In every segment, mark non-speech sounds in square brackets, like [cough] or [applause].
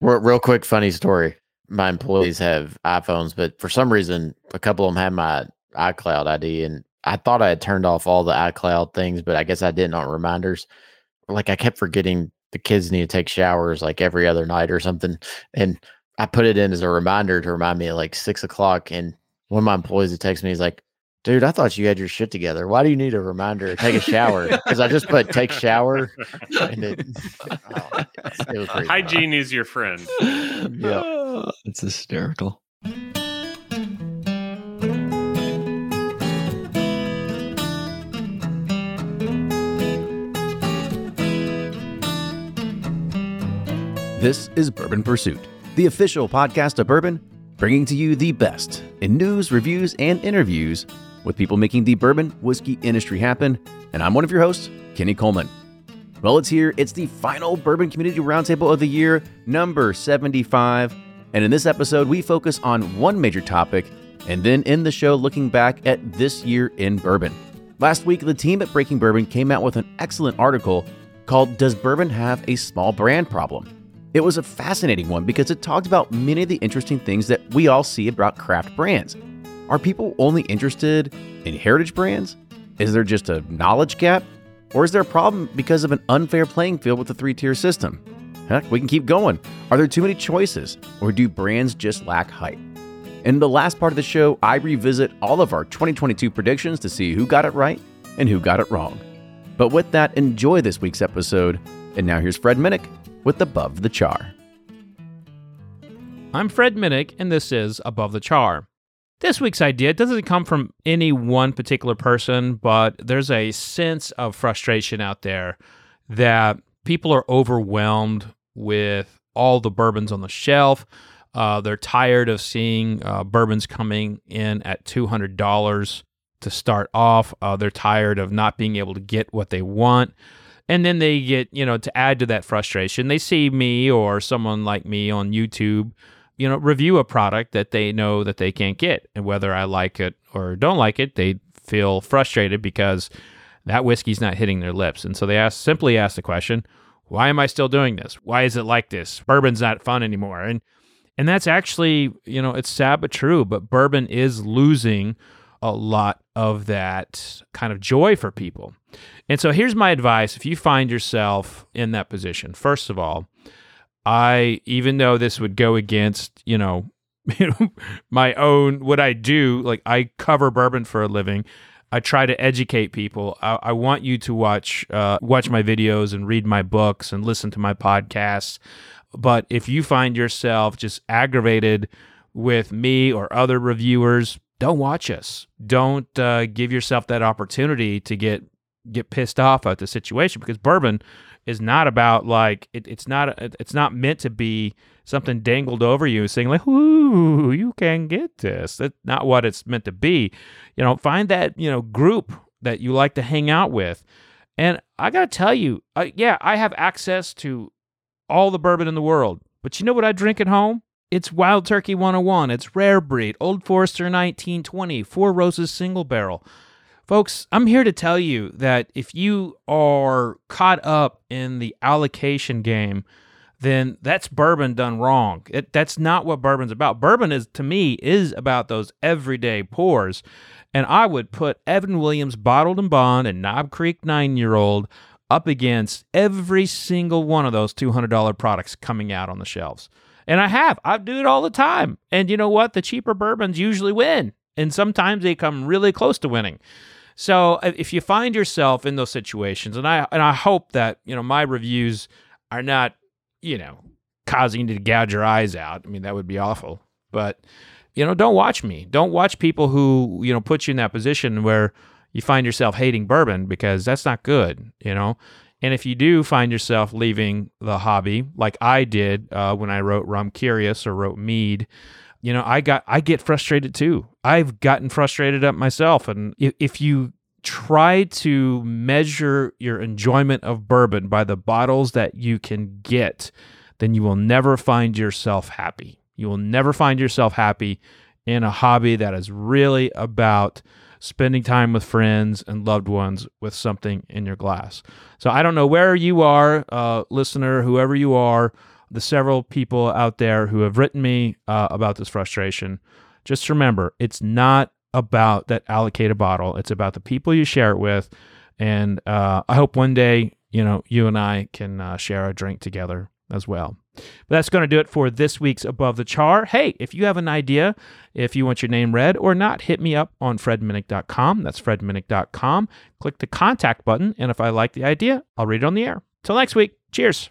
Real, quick, funny story. My employees have iPhones, but for some reason, a couple of them have my iCloud ID, and I thought I had turned off all the iCloud things, but I guess I didn't on reminders. Like I kept forgetting the kids need to take showers like every other night or something, and I put it in as a reminder to remind me at like six o'clock. And one of my employees texts me, he's like, dude, I thought you had your shit together. Why do you need a reminder take a shower? Because I just put take shower. And it, oh, it was pretty Hygiene is your friend. Yeah. [sighs] It's hysterical. This is Bourbon Pursuit, the official podcast of bourbon, bringing to you the best in news, reviews, and interviews with people making the bourbon whiskey industry happen. And I'm one of your hosts, Kenny Coleman. Well, it's here. It's the final Bourbon Community Roundtable of the year, number 75. And in this episode, we focus on one major topic and then end the show looking back at this year in bourbon. Last week, the team at Breaking Bourbon came out with an excellent article called Does Bourbon Have a Small Brand Problem? It was a fascinating one because it talked about many of the interesting things that we all see about craft brands. Are people only interested in heritage brands? Is there just a knowledge gap? Or is there a problem because of an unfair playing field with the three tier system? Heck, we can keep going. Are there too many choices? Or do brands just lack hype? In the last part of the show, I revisit all of our 2022 predictions to see who got it right and who got it wrong. But with that, enjoy this week's episode. And now here's Fred Minnick with Above the Char. I'm Fred Minnick, and this is Above the Char. This week's idea doesn't come from any one particular person, but there's a sense of frustration out there that people are overwhelmed with all the bourbons on the shelf. Uh, they're tired of seeing uh, bourbons coming in at $200 to start off. Uh, they're tired of not being able to get what they want. And then they get, you know, to add to that frustration, they see me or someone like me on YouTube you know, review a product that they know that they can't get. And whether I like it or don't like it, they feel frustrated because that whiskey's not hitting their lips. And so they ask simply ask the question, why am I still doing this? Why is it like this? Bourbon's not fun anymore. And and that's actually, you know, it's sad but true, but bourbon is losing a lot of that kind of joy for people. And so here's my advice if you find yourself in that position. First of all, I even though this would go against, you know, [laughs] my own what I do, like I cover bourbon for a living. I try to educate people. I, I want you to watch uh, watch my videos and read my books and listen to my podcasts. But if you find yourself just aggravated with me or other reviewers, don't watch us. Don't uh, give yourself that opportunity to get get pissed off at the situation because bourbon is not about like it, it's not it's not meant to be something dangled over you saying like ooh you can get this. That's not what it's meant to be. You know find that you know group that you like to hang out with. And i gotta tell you uh, yeah i have access to all the bourbon in the world but you know what i drink at home? It's wild turkey 101 it's rare breed old forester 1920 four roses single barrel Folks, I'm here to tell you that if you are caught up in the allocation game, then that's bourbon done wrong. It, that's not what bourbon's about. Bourbon is to me is about those everyday pours. And I would put Evan Williams bottled and bond and Knob Creek 9-year-old up against every single one of those $200 products coming out on the shelves. And I have. I do it all the time. And you know what? The cheaper bourbons usually win. And sometimes they come really close to winning. So if you find yourself in those situations, and I and I hope that you know my reviews are not you know causing you to gouge your eyes out. I mean that would be awful. But you know, don't watch me. Don't watch people who you know put you in that position where you find yourself hating bourbon because that's not good. You know. And if you do find yourself leaving the hobby, like I did uh, when I wrote Rum Curious or wrote Mead, you know, I got I get frustrated too. I've gotten frustrated at myself, and if, you try to measure your enjoyment of bourbon by the bottles that you can get, then you will never find yourself happy. You will never find yourself happy in a hobby that is really about spending time with friends and loved ones with something in your glass. So I don't know where you are, uh, listener, whoever you are, the several people out there who have written me uh, about this frustration. Just remember, it's not about that allocated bottle. It's about the people you share it with. And uh, I hope one day, you know, you and I can uh, share a drink together as well. But that's going to do it for this week's Above the Char. Hey, if you have an idea, if you want your name read or not, hit me up on fredminnick.com. That's fredminnick.com. Click the contact button, and if I like the idea, I'll read it on the air. Till next week, cheers.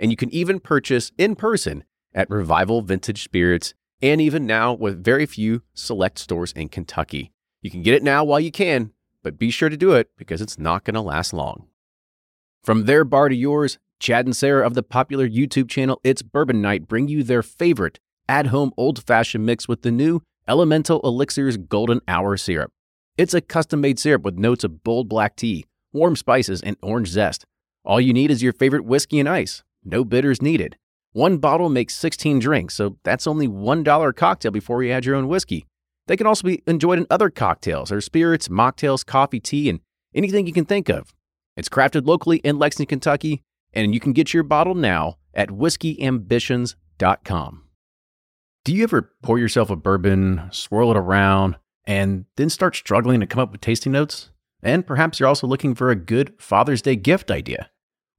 and you can even purchase in person at Revival Vintage Spirits, and even now with very few select stores in Kentucky. You can get it now while you can, but be sure to do it because it's not going to last long. From their bar to yours, Chad and Sarah of the popular YouTube channel It's Bourbon Night bring you their favorite at home old fashioned mix with the new Elemental Elixirs Golden Hour Syrup. It's a custom made syrup with notes of bold black tea, warm spices, and orange zest. All you need is your favorite whiskey and ice. No bitters needed. One bottle makes 16 drinks, so that's only $1 cocktail before you add your own whiskey. They can also be enjoyed in other cocktails or spirits, mocktails, coffee, tea, and anything you can think of. It's crafted locally in Lexington, Kentucky, and you can get your bottle now at whiskeyambitions.com. Do you ever pour yourself a bourbon, swirl it around, and then start struggling to come up with tasting notes? And perhaps you're also looking for a good Father's Day gift idea.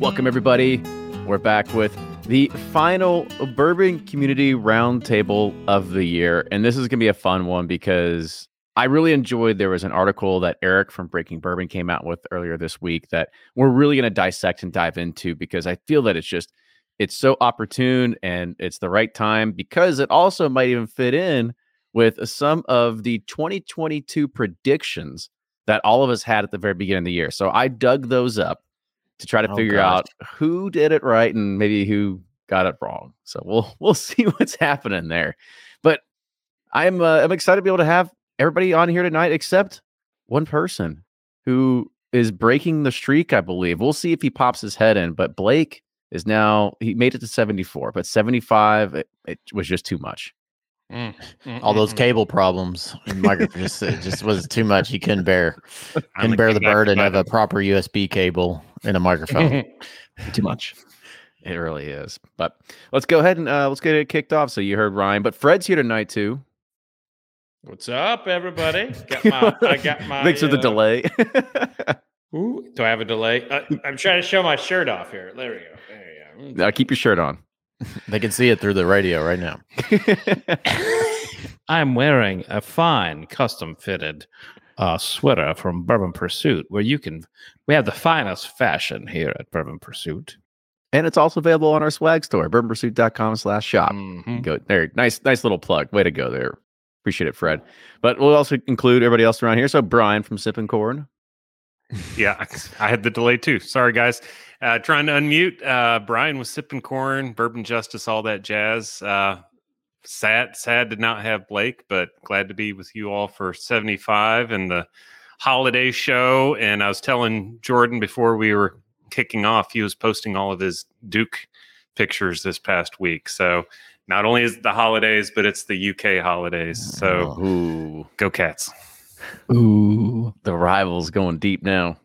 Welcome, everybody. We're back with the final Bourbon Community Roundtable of the year. And this is going to be a fun one because I really enjoyed there was an article that Eric from Breaking Bourbon came out with earlier this week that we're really going to dissect and dive into because I feel that it's just it's so opportune and it's the right time because it also might even fit in with some of the 2022 predictions that all of us had at the very beginning of the year. So I dug those up to try to Oh, figure gosh. out who did it right and maybe who got it wrong. So we'll [laughs] we'll see what's happening there. But I'm uh, I'm excited to be able to have everybody on here tonight except one person who is breaking the streak. I believe we'll see if he pops his head in. But Blake is now he made it to 74, but 75 it, it was just too much. Mm, All those cable problems. and Microphone just it just was too much. He couldn't bear [laughs] couldn't bear the burden of a proper USB cable in a microphone. [laughs] too much. It really is. But let's go ahead and uh, let's get it kicked off. So you heard Ryan, but Fred's here tonight too. What's up, everybody? Got my, [laughs] I got my. Thanks for the uh, delay. Ooh, do I have a delay? Uh, I'm trying to show my shirt off here. There we go. There you go. now keep your shirt on. They can see it through the radio right now. [laughs] I'm wearing a fine custom fitted uh, sweater from Bourbon Pursuit, where you can. We have the finest fashion here at Bourbon Pursuit. and it's also available on our swag store, bourbonpursuit.com slash shop. Mhm. Go there. Nice, nice little plug. Way to go there. Appreciate it, Fred. But we'll also include everybody else around here. So Brian from Sipping Corn. Yeah, I had the delay too. Sorry, guys. Uh, trying to unmute. Uh, Brian was sipping corn, bourbon justice, all that jazz. Uh, sad, sad to not have Blake, but glad to be with you all for 75 and the holiday show. And I was telling Jordan before we were kicking off, he was posting all of his Duke pictures this past week. So not only is it the holidays, but it's the UK holidays. So Ooh, go cats. Ooh. the rivals going deep now.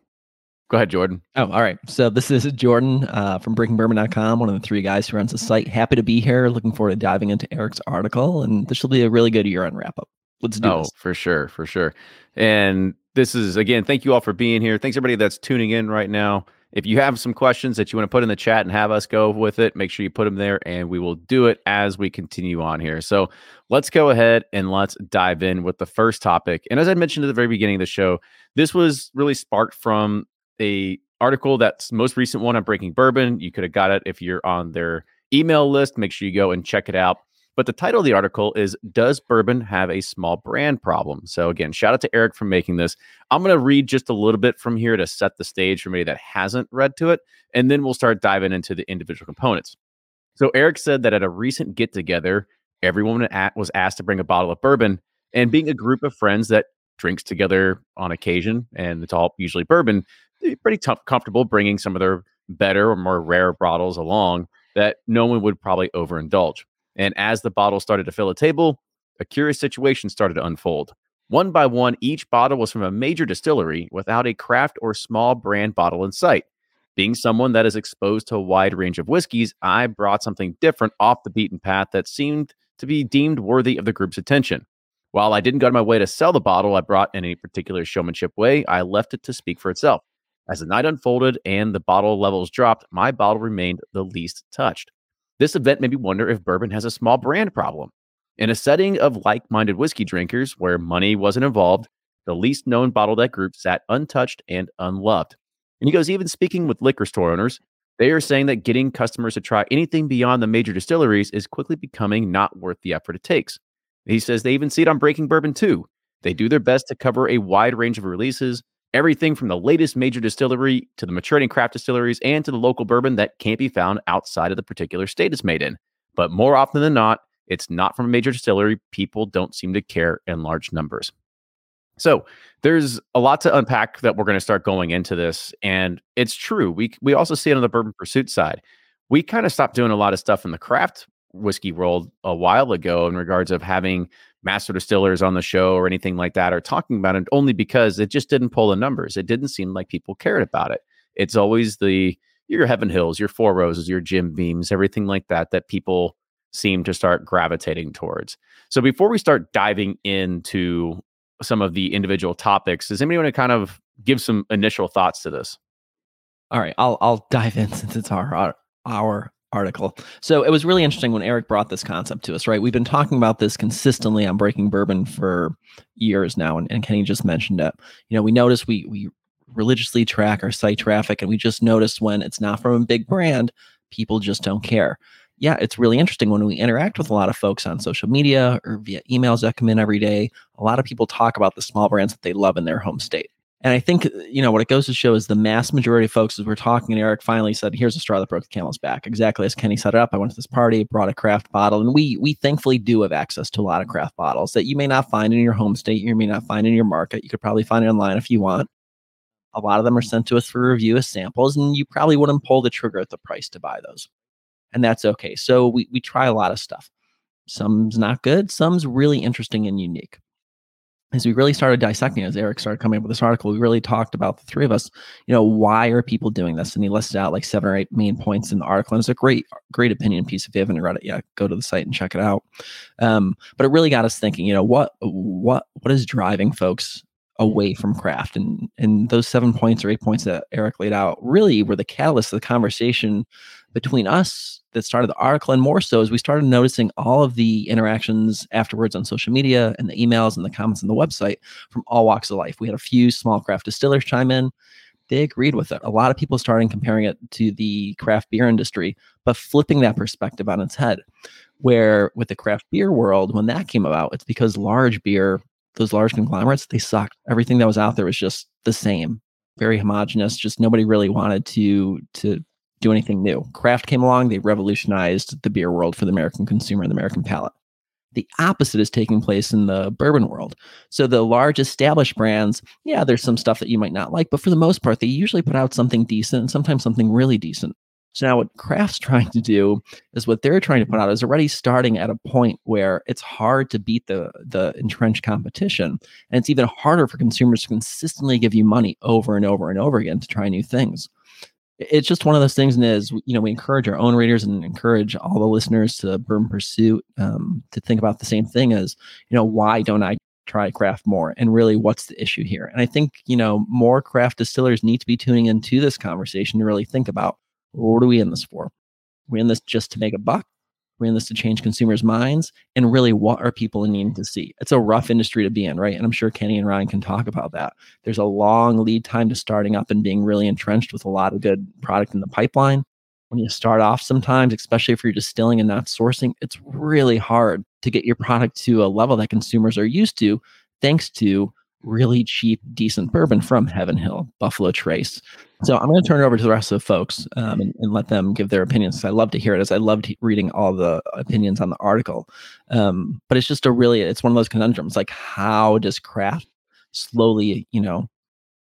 Go ahead, Jordan. Oh, all right. So this is Jordan uh, from BreakingBourbon.com, one of the three guys who runs the site. Happy to be here. Looking forward to diving into Eric's article, and this will be a really good year-end wrap-up. Let's do Oh, this. for sure, for sure. And this is again, thank you all for being here. Thanks everybody that's tuning in right now. If you have some questions that you want to put in the chat and have us go with it, make sure you put them there and we will do it as we continue on here. So let's go ahead and let's dive in with the first topic. And as I mentioned at the very beginning of the show, this was really sparked from a article that's most recent one on Breaking Bourbon. You could have got it if you're on their email list. Make sure you go and check it out. But the title of the article is Does Bourbon Have a Small Brand Problem? So, again, shout out to Eric for making this. I'm going to read just a little bit from here to set the stage for anybody that hasn't read to it, and then we'll start diving into the individual components. So, Eric said that at a recent get together, everyone was asked to bring a bottle of bourbon, and being a group of friends that drinks together on occasion, and it's all usually bourbon, pretty tough, comfortable bringing some of their better or more rare bottles along that no one would probably overindulge. And as the bottle started to fill a table, a curious situation started to unfold. One by one, each bottle was from a major distillery without a craft or small brand bottle in sight. Being someone that is exposed to a wide range of whiskeys, I brought something different off the beaten path that seemed to be deemed worthy of the group's attention. While I didn't go out of my way to sell the bottle I brought in any particular showmanship way, I left it to speak for itself. As the night unfolded and the bottle levels dropped, my bottle remained the least touched. This event made me wonder if bourbon has a small brand problem. In a setting of like minded whiskey drinkers where money wasn't involved, the least known bottle that group sat untouched and unloved. And he goes, even speaking with liquor store owners, they are saying that getting customers to try anything beyond the major distilleries is quickly becoming not worth the effort it takes. He says they even see it on Breaking Bourbon too. They do their best to cover a wide range of releases, everything from the latest major distillery to the maturing craft distilleries and to the local bourbon that can't be found outside of the particular state it's made in. But more often than not, it's not from a major distillery. People don't seem to care in large numbers. So there's a lot to unpack that we're going to start going into this, and it's true. We we also see it on the bourbon pursuit side. We kind of stopped doing a lot of stuff in the craft whiskey world a while ago in regards of having master distillers on the show or anything like that are talking about it only because it just didn't pull the numbers. It didn't seem like people cared about it. It's always the your Heaven Hills, your Four Roses, your Jim Beams, everything like that that people seem to start gravitating towards. So before we start diving into some of the individual topics, does anybody want to kind of give some initial thoughts to this? All right, I'll I'll dive in [laughs] since it's our our, our article. So it was really interesting when Eric brought this concept to us, right? We've been talking about this consistently on Breaking Bourbon for years now, and, and Kenny just mentioned it. You know, we notice we we religiously track our site traffic, and we just noticed when it's not from a big brand, people just don't care. Yeah, it's really interesting when we interact with a lot of folks on social media or via emails that come in every day. A lot of people talk about the small brands that they love in their home state. And I think, you know, what it goes to show is the mass majority of folks, as we're talking, and Eric finally said, here's a straw that broke the camel's back. Exactly as Kenny set it up. I went to this party, brought a craft bottle, and we we thankfully do have access to a lot of craft bottles that you may not find in your home state, you may not find in your market. You could probably find it online if you want. A lot of them are sent to us for review as samples, and you probably wouldn't pull the trigger at the price to buy those. And that's okay. So we we try a lot of stuff. Some's not good, some's really interesting and unique as we really started dissecting, as Eric started coming up with this article, we really talked about the three of us. You know, why are people doing this? And he listed out like seven or eight main points in the article. And it's a great, great opinion piece. If you haven't read it yet, go to the site and check it out. Um, but it really got us thinking. You know, what, what, what is driving folks away from craft? And and those seven points or eight points that Eric laid out really were the catalyst of the conversation between us that started the article and more so as we started noticing all of the interactions afterwards on social media and the emails and the comments on the website from all walks of life. We had a few small craft distillers chime in. They agreed with it. A lot of people starting comparing it to the craft beer industry, but flipping that perspective on its head. Where with the craft beer world, when that came about, it's because large beer, those large conglomerates, they sucked. Everything that was out there was just the same, very homogenous. Just nobody really wanted to to do anything new. Craft came along, they revolutionized the beer world for the American consumer and the American palate. The opposite is taking place in the bourbon world. So the large established brands, yeah, there's some stuff that you might not like, but for the most part, they usually put out something decent and sometimes something really decent. So now what Craft's [laughs] trying to do is what they're trying to put out is already starting at a point where it's hard to beat the the entrenched competition. And it's even harder for consumers to consistently give you money over and over and over again to try new things. It's just one of those things, and is you know we encourage our own readers and encourage all the listeners to Bourbon Pursuit um, to think about the same thing as you know why don't I try craft more and really what's the issue here and i think you know more craft distillers need to be tuning into this conversation to really think about what are we in this for? Are we in this just to make a buck? In this to change consumers' minds? And really, what are people needing to see? It's a rough industry to be in, right? And I'm sure Kenny and Ryan can talk about that. There's a long lead time to starting up and being really entrenched with a lot of good product in the pipeline. When you start off, sometimes, especially if you're distilling and not sourcing, it's really hard to get your product to a level that consumers are used to, thanks to really cheap, decent bourbon from Heaven Hill, Buffalo Trace. So I'm going to turn it over to the rest of the folks um, and, and, let them give their opinions. I love to hear it, as I loved reading all the opinions on the article. Um, but it's just a really, it's one of those conundrums. Like, how does craft slowly, you know,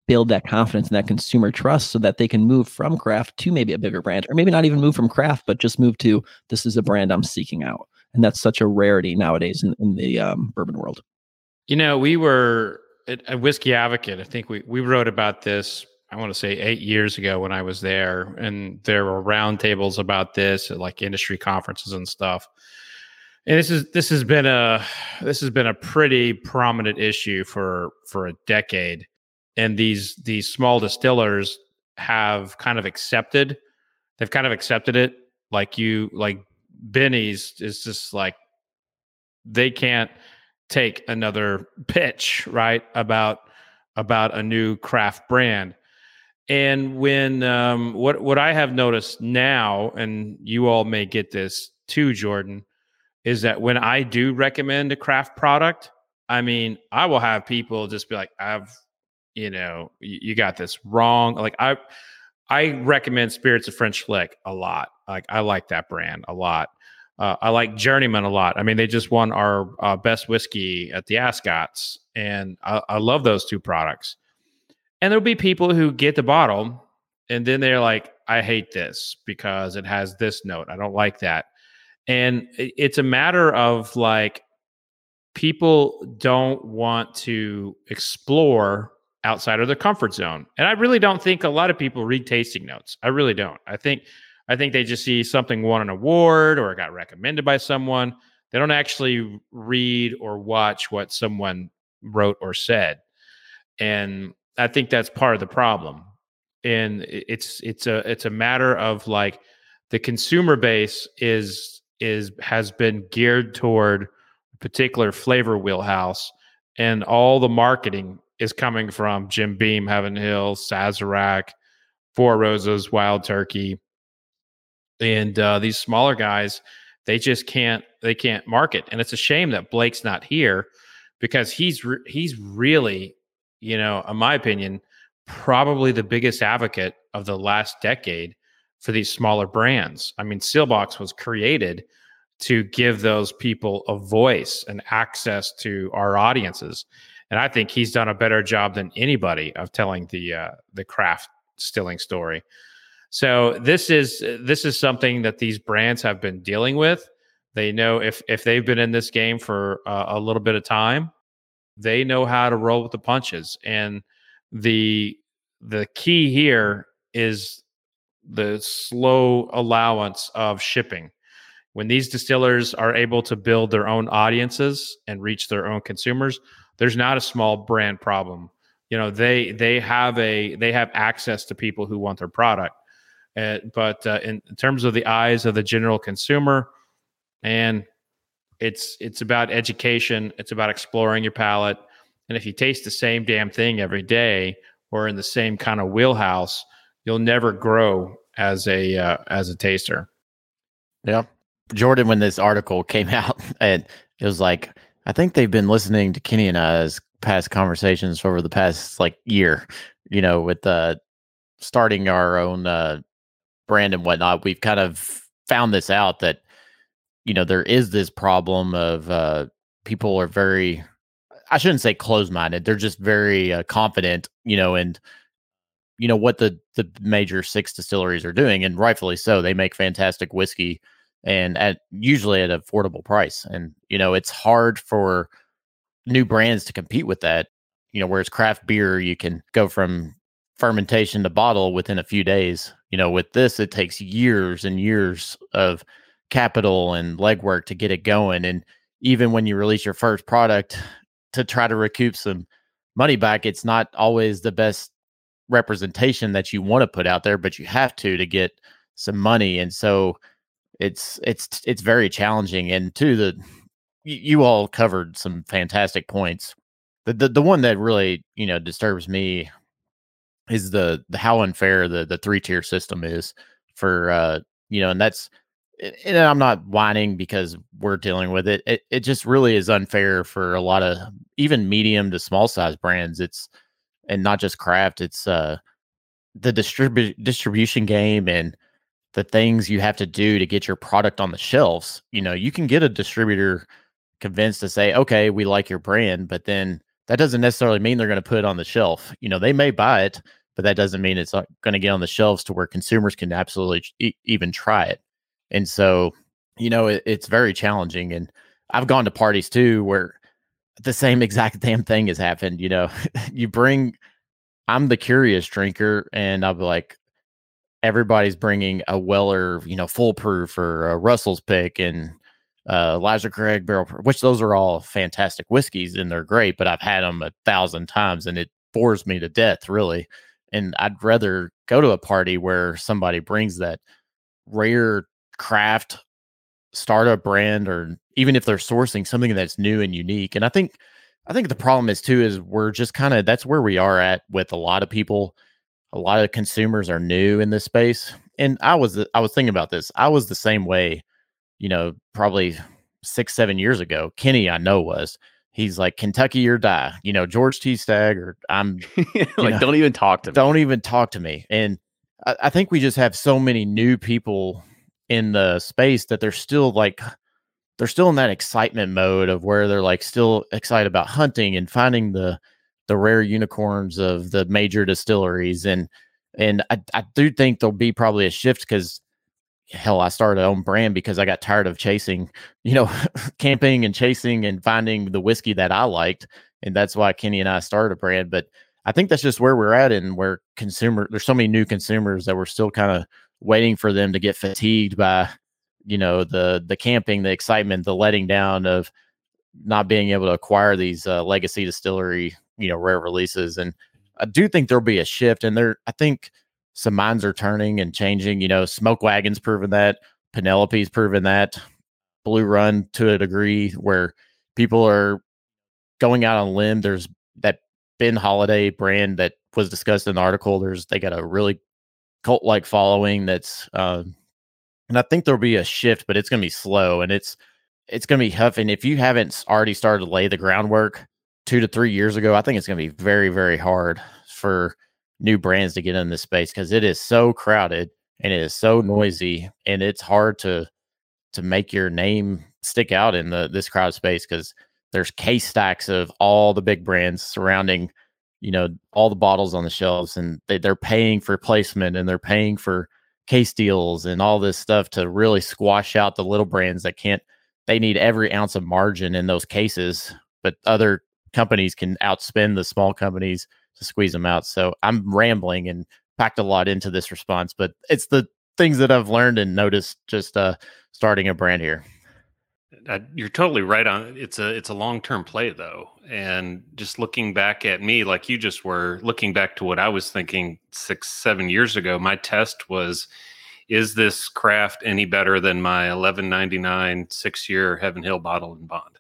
build that confidence and that consumer trust so that they can move from craft to maybe a bigger brand, or maybe not even move from craft, but just move to this is a brand I'm seeking out. And that's such a rarity nowadays in, in the um, bourbon world. You know, we were a whiskey advocate. I think we we wrote about this. I want to say eight years ago when I was there, and there were roundtables about this at like industry conferences and stuff. And this is this has been a this has been a pretty prominent issue for for a decade. And these these small distillers have kind of accepted they've kind of accepted it. Like you like Benny's is just like they can't take another pitch, right? About about a new craft brand. And when um, what what I have noticed now, and you all may get this too, Jordan, is that when I do recommend a craft product, I mean, I will have people just be like, "I've, you know, you, you got this wrong." Like I, I recommend Spirits of French Lick a lot. Like I like that brand a lot. Uh, I like Journeyman a lot. I mean, they just won our uh, best whiskey at the Ascots, and I, I love those two products. And there'll be people who get the bottle, and then they're like, "I hate this because it has this note. I don't like that." And it's a matter of like people don't want to explore outside of their comfort zone. And I really don't think a lot of people read tasting notes. I really don't. I think I think they just see something won an award or got recommended by someone. They don't actually read or watch what someone wrote or said. And I think that's part of the problem. And it's it's a it's a matter of like the consumer base is is has been geared toward a particular flavor wheelhouse and all the marketing is coming from Jim Beam, Heaven Hill, Sazerac, Four Roses, Wild Turkey, and uh, these smaller guys they just can't they can't market and it's a shame that blake's not here because he's re- he's really you know in my opinion probably the biggest advocate of the last decade for these smaller brands. I mean seelbach's was created to give those people a voice and access to our audiences and i think he's done a better job than anybody of telling the uh, the craft stilling story so this is this is something that these brands have been dealing with. They know if if they've been in this game for uh, a little bit of time, they know how to roll with the punches. And the the key here is the slow allowance of shipping. When these distillers are able to build their own audiences and reach their own consumers, there's not a small brand problem. You know, they they have a they have access to people who want their product but uh, in, in, terms of the eyes of the general consumer, and it's it's about education. It's about exploring your palate. And if you taste the same damn thing every day or in the same kind of wheelhouse, you'll never grow as a uh, as a taster. Yeah, Jordan, when this article [laughs] came out, and it was like I think they've been listening to Kenny and I's past conversations over the past like year. You know, with uh, starting our own uh, brand and whatnot, we've kind of found this out that you know there is this problem of uh, people are very I shouldn't say closed minded. They're just very uh, confident, you know, and you know what the the major six distilleries are doing, and rightfully so. They make fantastic whiskey, and at usually at an affordable price. And you know it's hard for new brands to compete with that. You know, whereas craft beer, you can go from fermentation to bottle within a few days. You know, with this, it takes years and years of capital and legwork to get it going. And even when you release your first product to try to recoup some money back, it's not always the best representation that you want to put out there, but you have to to get some money. And so it's it's it's very challenging. And to the you, you all covered some fantastic points. The, the the one that really you know disturbs me is the the how unfair the the three tier system is for uh you know and that's and I'm not whining because we're dealing with it. It it just really is unfair for a lot of even medium to small size brands. It's and not just craft. It's uh the distribu- distribution game and the things you have to do to get your product on the shelves. You know, you can get a distributor convinced to say, "Okay, we like your brand," but then that doesn't necessarily mean they're going to put it on the shelf. You know, they may buy it, but that doesn't mean it's uh, going to get on the shelves to where consumers can absolutely e- even try it. And so, you know, it, it's very challenging. And I've gone to parties too where the same [laughs] exact damn thing has happened. You know, [laughs] you bring, I'm the curious drinker, and I'll be like, everybody's bringing a Weller, you know, Full Proof or a Russell's pick and uh, Elijah Craig barrel, which those are all fantastic whiskeys and they're great, but I've had them a thousand times and it bores me to death, really. And I'd rather go to a party where somebody brings that rare craft startup brand or even if they're sourcing something that's new and unique. And I think I think the problem is too is we're just kind of that's where we are at with a lot of people. A lot of consumers are new in this space. And I was I was thinking about this. I was the same way, you know, probably 6 7 years ago. Kenny I know was he's like Kentucky or die. You know, George T. Stagg or I'm [laughs] like, know, don't even talk to me. Don't even talk to me. And I, I think we just have so many new people in the space that they're still like they're still in that excitement mode of where they're like still excited about hunting and finding the the rare unicorns of the major distilleries and and I, I do think there'll be probably a shift because hell I started a own brand because I got tired of chasing you know [laughs] camping and chasing and finding the whiskey that I liked and that's why Kenny and I started a brand but I think that's just where we're at and where consumer there's so many new consumers that we're still kind of waiting for them to get fatigued by you know the the camping the excitement the letting down of not being able to acquire these uh, legacy distillery you know rare releases and i do think there'll be a shift and there i think some minds are turning and changing you know smoke wagons proven that penelope's proven that blue run to a degree where people are going out on limb there's that ben Holladay brand that was discussed in the article there's they got a really cult like following that's um and I think there'll be a shift, but it's gonna be slow and it's it's gonna be tough. And if you haven't already started to lay the groundwork two to three years ago, I think it's gonna be very, very hard for new brands to get in this space because it is so crowded and it is so mm-hmm. noisy and it's hard to to make your name stick out in the this crowd space because there's case stacks of all the big brands surrounding you know all the bottles on the shelves and they, they're paying for placement and they're paying for case deals and all this stuff to really squash out the little brands that can't they need every ounce of margin in those cases but other companies can outspend the small companies to squeeze them out so i'm rambling and packed a lot into this response but it's the things that i've learned and noticed just uh starting a brand here. Uh, you're totally right on it's a it's a long-term play though and just looking back at me like you just were looking back to what i was thinking six seven years ago my test was is this craft any better than my 1199 six year heaven hill bottle and bond?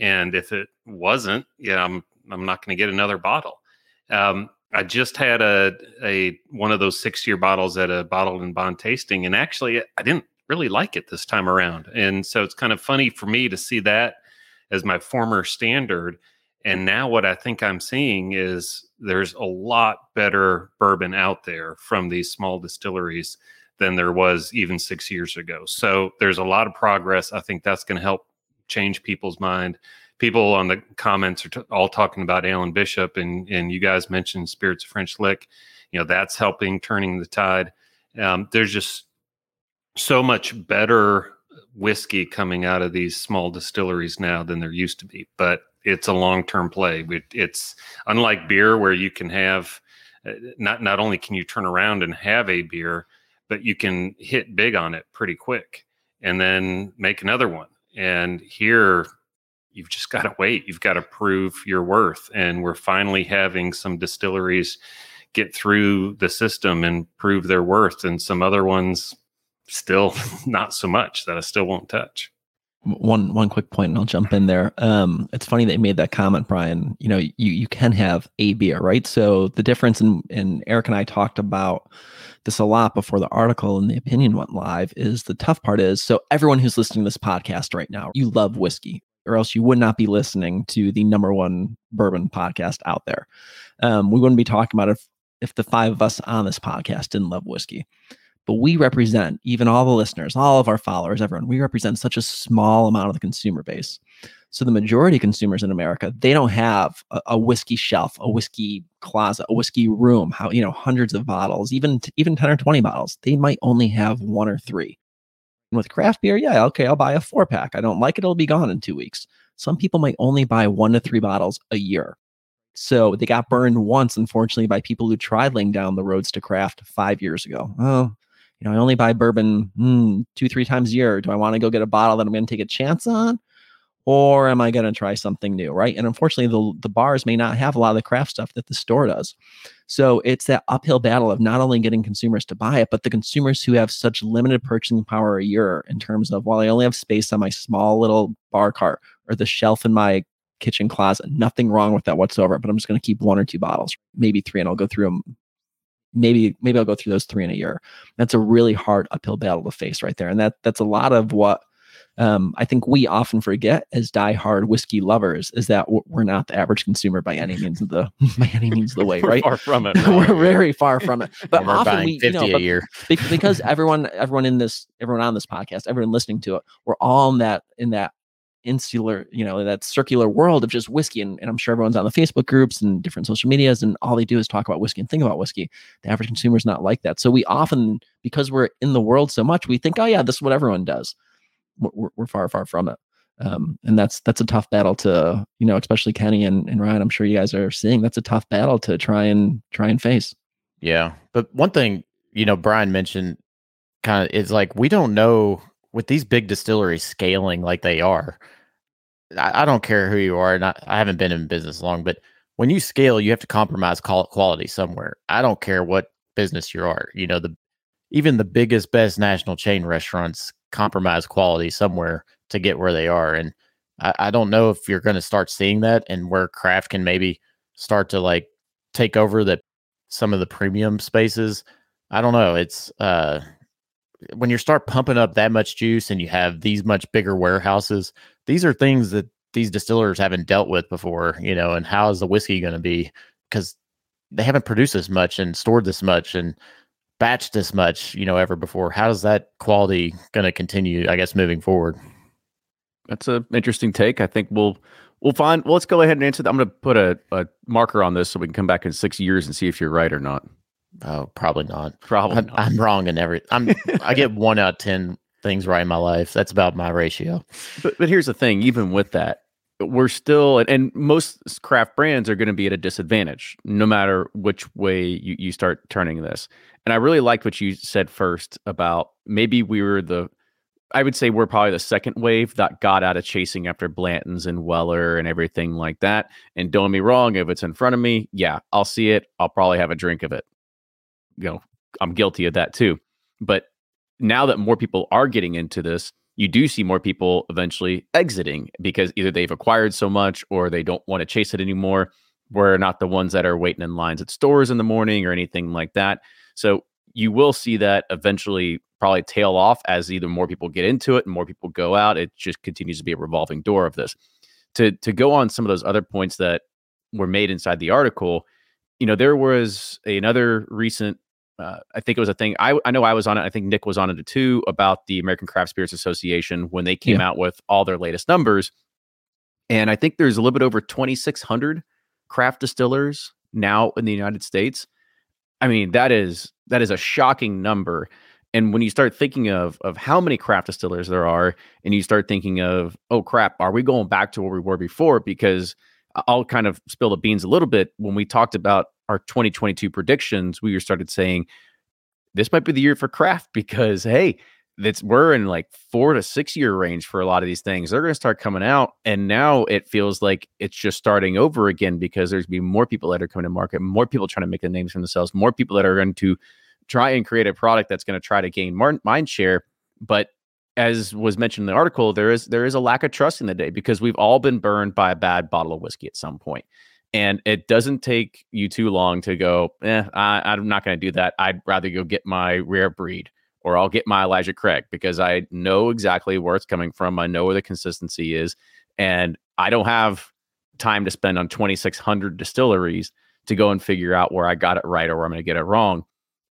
And if it wasn't yeah i'm i'm not going to get another bottle um, i just had a a one of those six year bottles at a bottled and bond tasting and actually i didn't really like it this time around. And so it's kind of funny for me to see that as my former standard. And now what I think I'm seeing is there's a lot better bourbon out there from these small distilleries than there was even six years ago. So there's a lot of progress. I think that's going to help change people's mind. People on the comments are t- all talking about Alan Bishop, and and you guys mentioned Spirits of French Lick. You know that's helping turning the tide. Um, there's just so much better whiskey coming out of these small distilleries now than there used to be. But it's a long term play. It's unlike beer where you can have uh, not not only can you turn around and have a beer, but you can hit big on it pretty quick and then make another one. And here you've just got to wait. You've got to prove your worth. And we're finally having some distilleries get through the system and prove their worth, and some other ones still [laughs] not so much that I still won't touch. One one quick point, and I'll jump in there. Um, it's funny that you made that comment, Brian. You know, you you can have a beer, right? So the difference, in and Eric and I talked about this a lot before the article and the opinion went live. Is the tough part is so everyone who's listening to this podcast right now, you love whiskey, or else you would not be listening to the number one bourbon podcast out there. Um, we wouldn't be talking about if if the five of us on this podcast didn't love whiskey but we represent even all the listeners, all of our followers, everyone. We represent such a small amount of the consumer base. So the majority of consumers in America, they don't have a, a, whiskey shelf, a whiskey closet, a whiskey room, how you know, hundreds of bottles, even even 10 or 20 bottles. They might only have one or three. And with craft beer, yeah, okay, I'll buy a four pack. I don't like it, it'll be gone in two weeks. Some people might only buy one to three bottles a year. So they got burned once, unfortunately, by people who tried laying down the roads to craft five years ago. Oh, you know, I only buy bourbon hmm, two, three times a year. Do I want to go get a bottle that I'm going to take a chance on? Or am I going to try something new? Right. And unfortunately, the, the bars may not have a lot of the craft stuff that the store does. So it's that uphill battle of not only getting consumers to buy it, but the consumers who have such limited purchasing power a year in terms of, well, I only have space on my small little bar cart or the shelf in my kitchen closet. Nothing wrong with that whatsoever, but I'm just going to keep one or two bottles, maybe three, and I'll go through them maybe maybe I'll go through those three in a year. That's a really hard uphill battle to face right there, and that that's a lot of what um, I think we often forget as diehard whiskey lovers is that we're not the average consumer by any means of the [laughs] by any means of the way, right? far from it. [laughs] we're very far from it. [laughs] But we're often we, you know, a year because everyone everyone in this everyone on this podcast, everyone listening to it, we're all in that in that insular, you know, that circular world of just whiskey. And, and, I'm sure everyone's on the Facebook groups and different social medias, and all they do is talk about whiskey and think about whiskey. The average consumer is not like that. So we often, because we're in the world so much, we think, oh yeah, this is what everyone does. We're, we're far, far from it. Um, and that's that's a tough battle to, you know, especially Kenny and, and Ryan. I'm sure you guys are seeing that's a tough battle to try and try and face. Yeah, but one thing, you know, Brian mentioned kind of is like we don't know with these big distilleries scaling like they are, I, I don't care who you are, and I, I, haven't been in business long, but when you scale, you have to compromise quality somewhere. I don't care what business you are. You know, the even the biggest, best national chain restaurants compromise quality somewhere to get where they are, and I, I don't know if you're going to start seeing that, and where craft can maybe start to like take over that some of the premium spaces. I don't know. It's uh when you start pumping up that much juice and you have these much bigger warehouses, these are things that these distillers haven't dealt with before, you know, and how is the whiskey going to be? Because they haven't produced this much and stored this much and batched this much, you know, ever before. How is that quality going to continue, I guess, moving forward? That's an interesting take. I think we'll we'll find well, let's go ahead and answer that. I'm gonna put a, a marker on this so we can come back in six years and see if you're right or not. Oh, probably not. Probably I'm, not. I'm wrong in every. I'm. [laughs] I get one out of ten things right in my life. That's about my ratio. But but here's the thing. Even with that, we're still and, most craft brands are going to be at a disadvantage no matter which way you, you start turning this. And I really liked what you said first about maybe we were the. I would say we're probably the second wave that got out of chasing after Blanton's and Weller and everything like that. And don't me wrong, if it's in front of me, yeah, I'll see it. I'll probably have a drink of it you know, I'm guilty of that too. But now that more people are getting into this, you do see more people eventually exiting because either they've acquired so much or they don't want to chase it anymore. We're not the ones that are waiting in lines at stores in the morning or anything like that. So you will see that eventually probably tail off as either more people get into it and more people go out. It just continues to be a revolving door of this. To to go on some of those other points that were made inside the article, you know, there was another recent uh, I think it was a thing. I, I know I was on it. I think Nick was on it too about the American Craft Spirits Association when they came yeah. out with all their latest numbers. And I think there's a little bit over 2,600 craft distillers now in the United States. I mean, that is that is a shocking number. And when you start thinking of of how many craft distillers there are, and you start thinking of, oh crap, are we going back to where we were before? Because I'll kind of spill the beans a little bit. When we talked about our 2022 predictions, we started saying this might be the year for craft [laughs] because hey, that's we're in like four to six year range for a lot of these things. They're going to start coming out, and now it feels like it's just starting over again because there's be more people that are coming to market, more people trying to make the names for themselves, more people that are going to try and create a product that's going to try to gain mar- mind share. But as was mentioned in the article, there is there is a lack of trust in the day because we've all been burned by a bad bottle of whiskey at some point. And it doesn't take you too long to go, eh, I, I'm not going to do that. I'd rather go get my rare breed or I'll get my Elijah Craig because I know exactly where it's coming from. I know where the consistency is. And I don't have time to spend on 2,600 distilleries to go and figure out where I got it right or where I'm going to get it wrong.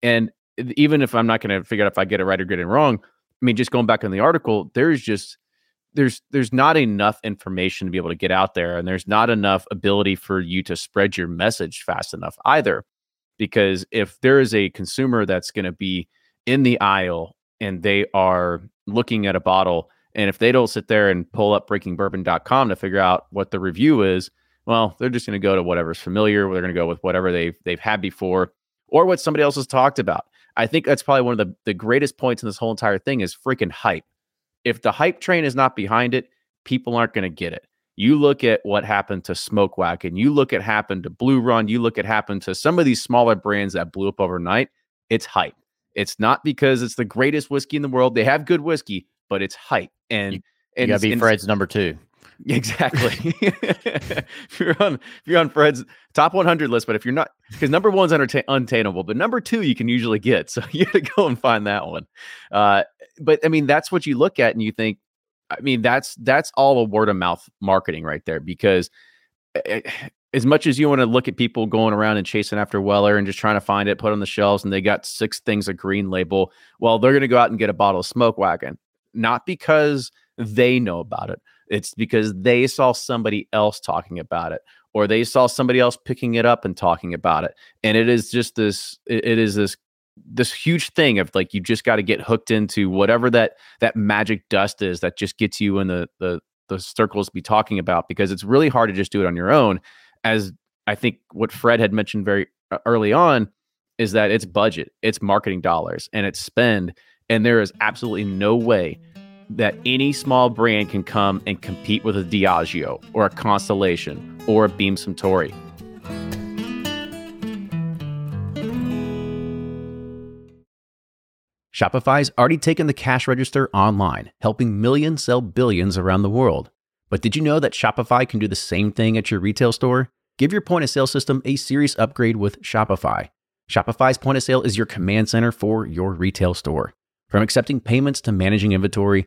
And even if I'm not going to figure out if I get it right or get it wrong, I mean, just going back on the article, there's just there's there's not enough information to be able to get out there, and there's not enough ability for you to spread your message fast enough either. Because if there is a consumer that's going to be in the aisle and they are looking at a bottle and if they don't sit there and pull up breakingbourbon.com to figure out what the review is well they're just going to go to whatever's familiar they're going to go with whatever they've they've had before or what somebody else has talked about i think that's probably one of the, the greatest points in this whole entire thing is freaking hype if the hype train is not behind it people aren't going to get it you look at what happened to smoke wagon you look at happened to blue run you look at happened to some of these smaller brands that blew up overnight it's hype it's not because it's the greatest whiskey in the world. They have good whiskey, but it's hype. And you, and you gotta be Fred's number two. [laughs] Exactly. [laughs] if you're on if you're on Fred's top 100 list, but if you're not, because number one's unta- untainable, but number two you can usually get. So [laughs] you got to go and find that one. Uh, but I mean, that's what you look at and you think, I mean, that's that's all a word of mouth marketing right there because eh, eh, as much as you want to look at people going around and chasing after Weller and just trying to find it, put on the shelves, and they got six things a green label, well, they're going to go out and get a bottle of Smoke Wagon, not because they know about it. It's because they saw somebody else talking about it, or they saw somebody else picking it up and talking about it. And it is just this, it is this this huge thing of like you just got to get hooked into whatever that that magic dust is that just gets you in the the the circles to be talking about because it's really hard to just do it on your own as I think what Fred had mentioned very uh, early on is that it's budget, it's marketing dollars, and it's spend. And there is absolutely no way that any small brand can come and compete with a Diageo or a Constellation or a Beam Suntory. Shopify's already taken the cash register online, helping millions sell billions around the world. But did you know that Shopify can do the same thing at your retail store? Give your point of sale system a serious upgrade with Shopify. Shopify's point of sale is your command center for your retail store. From accepting payments to managing inventory,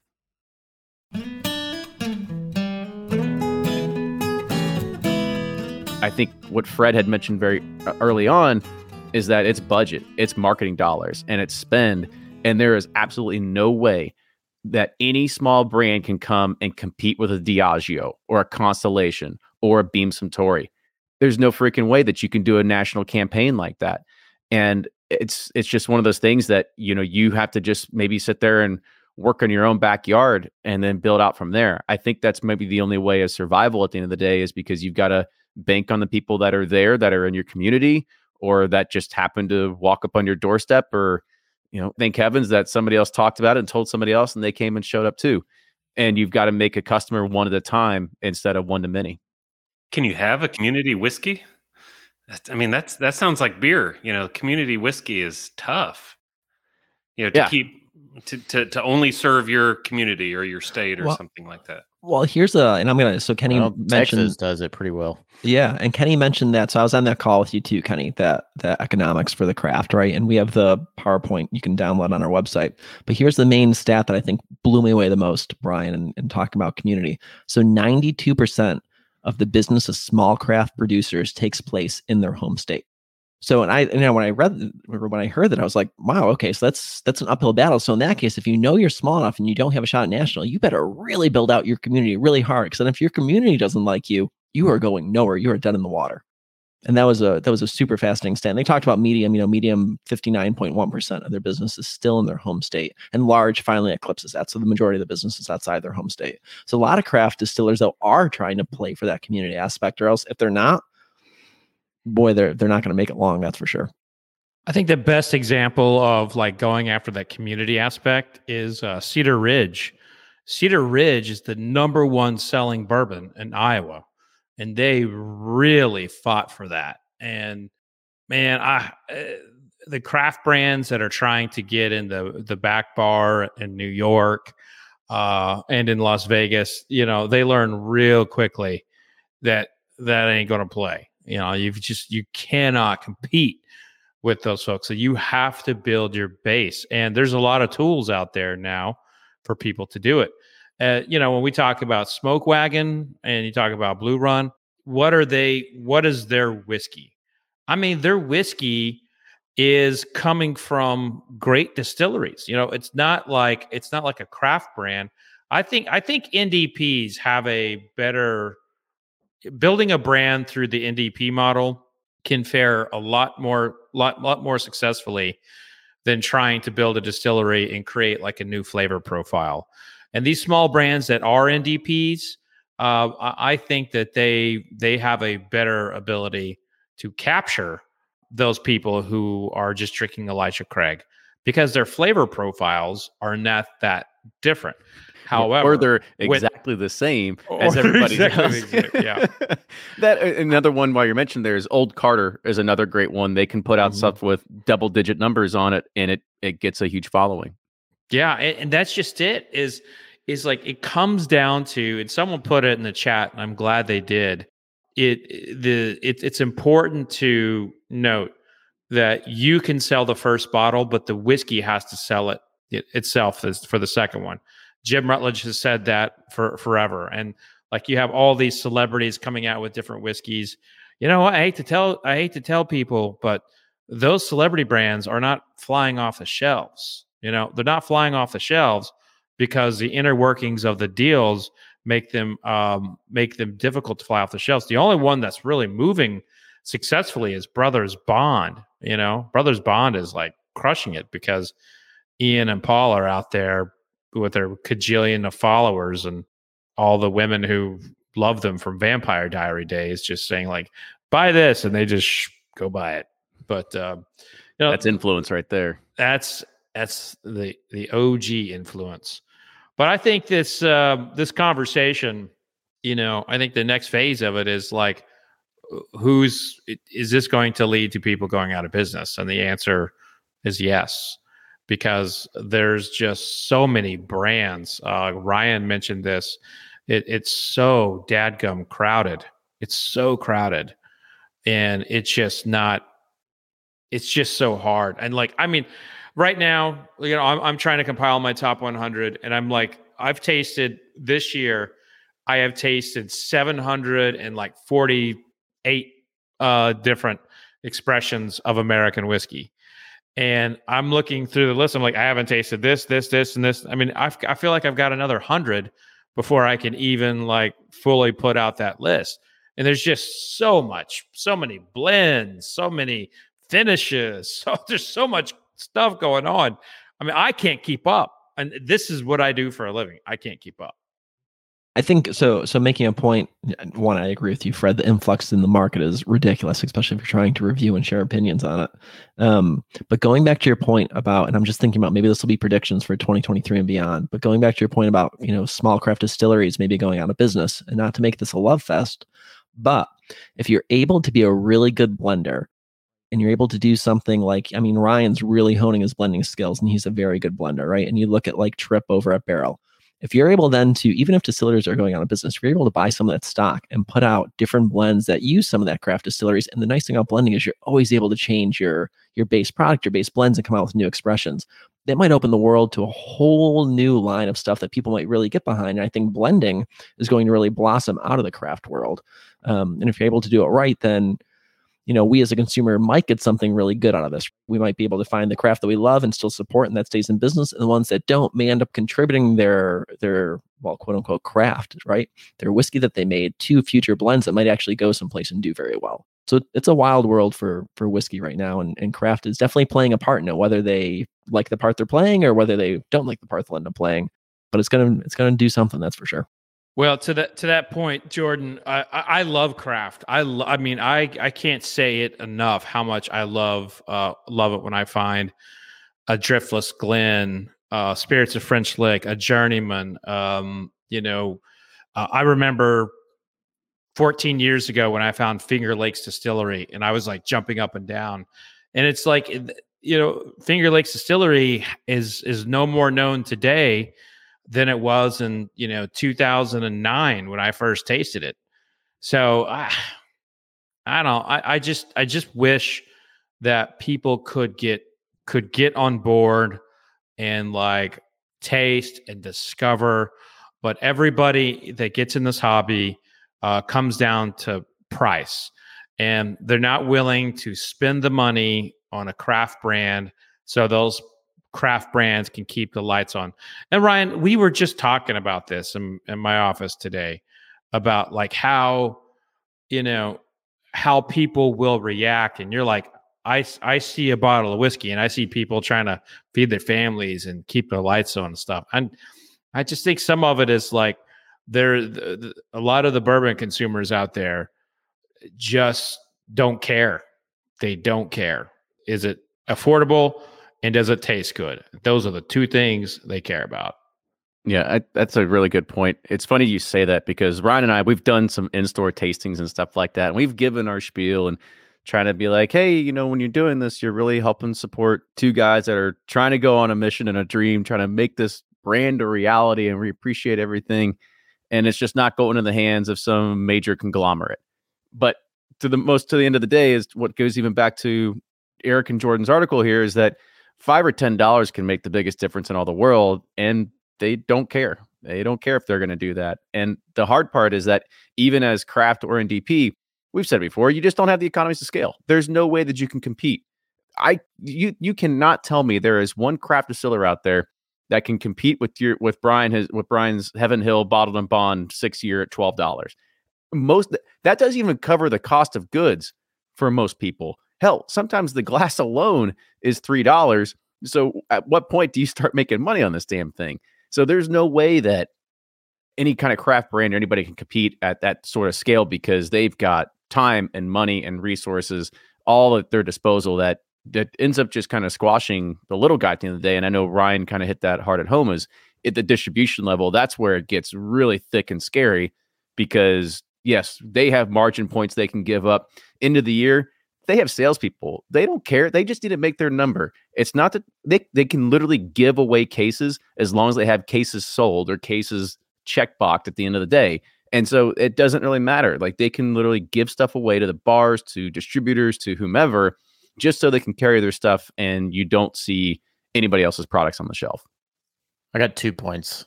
I think what Fred had mentioned very uh, early on is that it's budget, it's marketing dollars, and it's spend. And there is absolutely no way that any small brand can come and compete with a Diageo or a Constellation or a Beam Suntory. There's no freaking way that you can do a national campaign like that. And it's it's just one of those things that you know you have to just maybe sit there and work in your own backyard and then build out from there. I think that's maybe the only way of survival at the end of the day is because you've got to bank on the people that are there that are in your community or that just happen to walk up on your doorstep or you know thank heavens that somebody else talked about it and told somebody else and they came and showed up too and you've got to make a customer one at a time instead of one to many can you have a community whiskey i mean that's that sounds like beer you know community whiskey is tough you know to Yeah. keep to, to to only serve your community or your state or Well, something like that Well, here's a, and I'm gonna. So Kenny Well, mentioned, Texas does it pretty well. yeah, and Kenny mentioned that. So I was on that call with you too, Kenny. That the economics for the craft, right? And we have the PowerPoint you can download on our website. But here's the main stat that I think blew me away the most, Brian, and, and talking about community. So 92 percent of the business of small craft producers takes place in their home state. So, and I, you know, when I read, when I heard that, I was like, wow, okay, so that's that's an uphill battle. So in that case, if you know you're small enough and you don't have a shot at national, you better really build out your community really hard. Because then, if your community doesn't like you, you are going nowhere. You are dead in the water. And that was a that was a super fascinating stat. And they talked about medium. You know, medium fifty nine point one percent of their business is still in their home state, and large finally eclipses that. So the majority of the business is outside their home state. So a lot of craft distillers though are trying to play for that community aspect, or else if they're not, boy, they're they're not going to make it long. That's for sure. I think the best example of like going after that community aspect is uh, Cedar Ridge. Cedar Ridge is the number one selling bourbon in Iowa, and they really fought for that. And man, I uh, the craft brands that are trying to get in the the back bar in New York uh, and in Las Vegas, you know, they learn real quickly that that ain't going to play. You know, you've just you cannot compete with those folks. So you have to build your base, and there's a lot of tools out there now for people to do it. Uh, you know, when we talk about Smoke Wagon and you talk about Blue Run, what are they? What is their whiskey? I mean, their whiskey is coming from great distilleries. You know, it's not like it's not like a craft brand. I think I think NDPs have a better building a brand through the NDP model can fare a lot more lot lot more successfully than trying to build a distillery and create like a new flavor profile. And these small brands that are NDPs, uh, I think that they they have a better ability to capture those people who are just drinking Elijah Craig because their flavor profiles are not that different. However, or they're exactly the same [laughs] as everybody exactly the yeah. [laughs] that uh, another one while you're mentioned there is Old Carter is another great one. They can put out Mhm. stuff with double digit numbers on it, and it it gets a huge following. Yeah, and, and that's just it. Is is like it comes down to, and someone put it in the chat, and I'm glad they did. It the it, it's important to note that you can sell the first bottle, but the whiskey has to sell it, it itself for the second one. Jim Rutledge has said that for forever, and like you have all these celebrities coming out with different whiskeys. You know, I hate to tell I hate to tell people, but those celebrity brands are not flying off the shelves. You know, they're not flying off the shelves because the inner workings of the deals make them um, make them difficult to fly off the shelves. The only one that's really moving successfully is Brothers Bond. You know, Brothers Bond is like crushing it because Ian and Paul are out there with their cajillion of followers and all the women who love them from Vampire Diary days, just saying like, "Buy this," and they just sh- go buy it. But um, you know, That's influence right there. that's that's the the OG influence. But I think this uh, this conversation, you know, I think the next phase of it is like, who's is this going to lead to people going out of business? And the answer is yes, because there's just so many brands. Uh, Ryan mentioned this. It, it's so dadgum crowded. It's so crowded, and it's just not. It's just so hard. And like, I mean, right now, you know, I'm, I'm trying to compile my top 100, and I'm like, I've tasted this year, I have tasted 700 and like 40 eight uh, different expressions of American whiskey. And I'm looking through the list. I'm like, I haven't tasted this, this, this, and this. I mean, I've, I feel like I've got another hundred before I can even like fully put out that list. And there's just so much, so many blends, so many finishes. [laughs] So there's so much stuff going on. I mean, I can't keep up. And this is what I do for a living. I can't keep up. I think so. So making a point, one, I agree with you, Fred. The influx in the market is ridiculous, especially if you're trying to review and share opinions on it. Um, but going back to your point about, and I'm just thinking about maybe this will be predictions for 2023 and beyond. But going back to your point about you know small craft distilleries maybe going out of business, and not to make this a love fest, but if you're able to be a really good blender and you're able to do something like i mean ryan's really honing his blending skills and he's a very good blender right and you look at like Tripp over at Barrell if you're able then to even if distilleries are going out of business if you're able to buy some of that stock and put out different blends that use some of that craft distilleries and the nice thing about blending is you're always able to change your your base product your base blends and come out with new expressions that might open the world to a whole new line of stuff that people might really get behind. And i think blending is going to really blossom out of the craft world. Um, and if you're able to do it right then you know, we as a consumer might get something really good out of this. We might be able to find the craft that we love and still support and that stays in business. And the ones that don't may end up contributing their their well, quote unquote craft, right? Their whiskey that they made to future blends that might actually go someplace and do very well. So it's a wild world for for whiskey right now, and, and craft is definitely playing a part in it, whether they like the part they're playing or whether they don't like the part they'll end up playing. But it's gonna it's gonna do something, that's for sure. Well, to that to that point, Jordan, I, I love craft. I lo- I mean, I I can't say it enough how much I love uh love it when I find a driftless Glen, uh, spirits of French Lick, a journeyman. Um, you know, uh, I remember 14 years ago when I found Finger Lakes Distillery, and I was like jumping up and down. And it's like, you know, Finger Lakes Distillery is is no more known today than it was in you know 2009 when I first tasted it. So I, I don't. I, I just I just wish that people could get could get on board and like taste and discover. But everybody that gets in this hobby uh, comes down to price, and they're not willing to spend the money on a craft brand. So those craft brands can keep the lights on. And Ryan, we were just talking about this in, in my office today about like how, you know, how people will react. And you're like, I, I see a bottle of whiskey and I see people trying to feed their families and keep the lights on and stuff. And I just think some of it is like there, the, the, a lot of the bourbon consumers out there just don't care. They don't care. Is it affordable? And does it taste good? Those are the two things they care about. Yeah, I, that's a really good point. It's funny you say that because Ryan and I, we've done some in-store tastings and stuff like that, and we've given our spiel and trying to be like, hey, you know, when you're doing this, you're really helping support two guys that are trying to go on a mission and a dream, trying to make this brand a reality, and we appreciate everything. And it's just not going in the hands of some major conglomerate. But to the most to the end of the day is what goes even back to Eric and Jordan's article here is that five or ten dollars can make the biggest difference in all the world and they don't care. They don't care if they're going to do that. And the hard part is that even as craft or ndp we've said before you just don't have the economies to scale. There's no way that you can compete. I you you cannot tell me there is one craft distiller out there that can compete with your with brian with brian's heaven hill bottled in bond six year at $12 most that doesn't even cover the cost of goods for most people Hell, sometimes the glass [laughs] alone is $3. So at what point do you start making money on this damn thing? So there's no way that any kind of craft brand or anybody can compete at that sort of scale because they've got time and money and resources all at their disposal that that ends up just kind of squashing the little guy at the end of the day. And I know Ryan kind of hit that hard at home is at the distribution level. That's where it gets really thick and scary because yes, they have margin points they can give up into the year they have salespeople. They don't care. They just need to make their number. It's not that they, they can literally give away cases as long as they have cases sold or cases checkboxed at the end of the day. And so it doesn't really matter. Like they can literally give stuff away to the bars, to distributors, to whomever, just so they can carry their stuff and you don't see anybody else's products on the shelf. I got two points.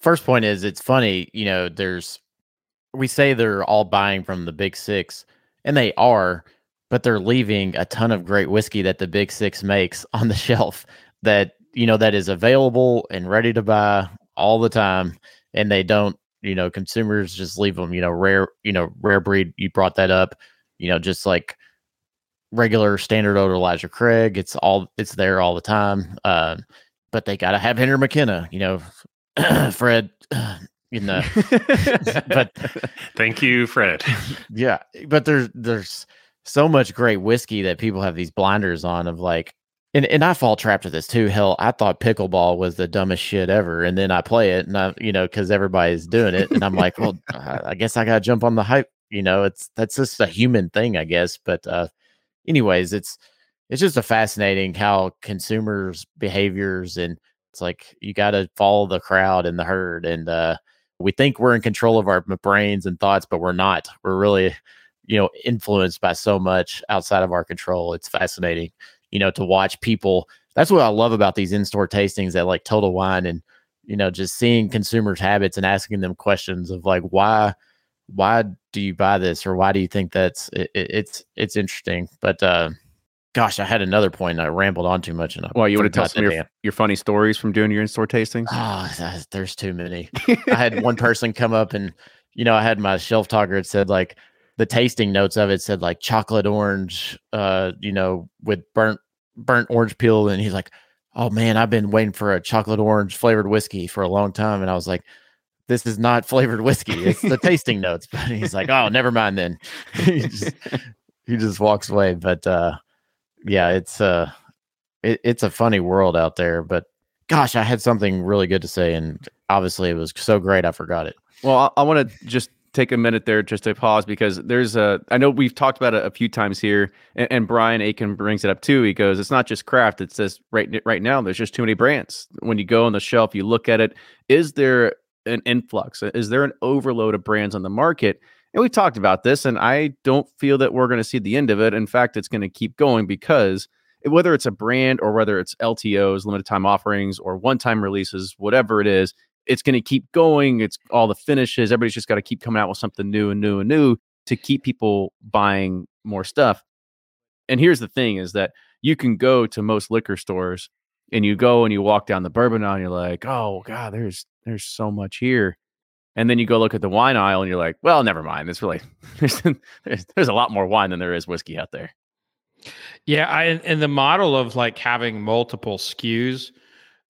First point is it's funny, you know, there's we say they're all buying from the big six and they are, but they're leaving a ton of great whiskey that the Big Six makes [laughs] on the shelf that you know that is available and ready to buy all the time, and they don't. You know, consumers just leave them. You know, rare. You know, rare breed. You brought that up. You know, just like regular standard odor Elijah Craig. It's all it's there all the time. Uh, but they got to have Henry McKenna. You know, [clears throat] Fred. [clears throat] You know, [laughs] [laughs] but thank you, Fred. yeah, but there's there's so much great whiskey that people have these blinders on of like. And, and I fall trapped to this too. Hell, I thought pickleball was the dumbest shit ever, and then I play it, and I, you know, because everybody's doing it, and I'm like, well, [laughs] I guess I gotta jump on the hype. You know, it's that's just a human thing, I guess. But uh, anyways, it's it's just a fascinating how consumers' behaviors and it's like you got to follow the crowd and the herd, and uh, we think we're in control of our brains and thoughts, but we're not. We're really, you know, influenced by so much outside of our control. It's fascinating, you know, to watch people. That's what I love about these in-store tastings at like Total Wine, and you know, just seeing consumers' habits and asking them questions of like why why do you buy this or why do you think that's it, it's it's interesting but uh gosh i had another point i rambled on too much and I well you want to tell some of your, your funny stories from doing your in-store tastings oh there's too many [laughs] i had one person come up and you know i had my shelf talker it said like the tasting notes of it said like chocolate orange uh you know with burnt burnt orange peel and he's like oh man i've been waiting for a chocolate orange flavored whiskey for a long time and i was like this is not [laughs] flavored whiskey. It's the [laughs] tasting notes. But he's like, oh, never mind then. [laughs] he, just, he just walks away. But uh, yeah, it's uh, it, it's a funny world out there. But gosh, I had something really good to say, and obviously it was so great I forgot it. Well, I, I want to just take a minute there just to pause because there's a I know we've talked about it a few times here, and, and Brian Aiken brings it up too. He goes, "It's not just craft. It says right right now there's just too many brands. When you go on the shelf, you look at it. Is there an influx? Is there an overload of brands on the market? And we talked about this, and I don't feel that we're going to see the end of it. In fact, it's going to keep going because whether it's a brand or whether it's LTOs, limited time offerings, or one time releases, whatever it is, it's going to keep going. It's all the finishes. Everybody's just got to keep coming out with something new and new and new to keep people buying more stuff. And here's the thing is that you can go to most liquor stores and you go and you walk down the bourbon aisle and you're like, oh God, there's there's so much here. And then you go look at the wine aisle and you're like, well, never mind. It's really [laughs] there's, there's, there's a lot more wine than there is whiskey out there. Yeah, I, and the model of like having multiple SKUs,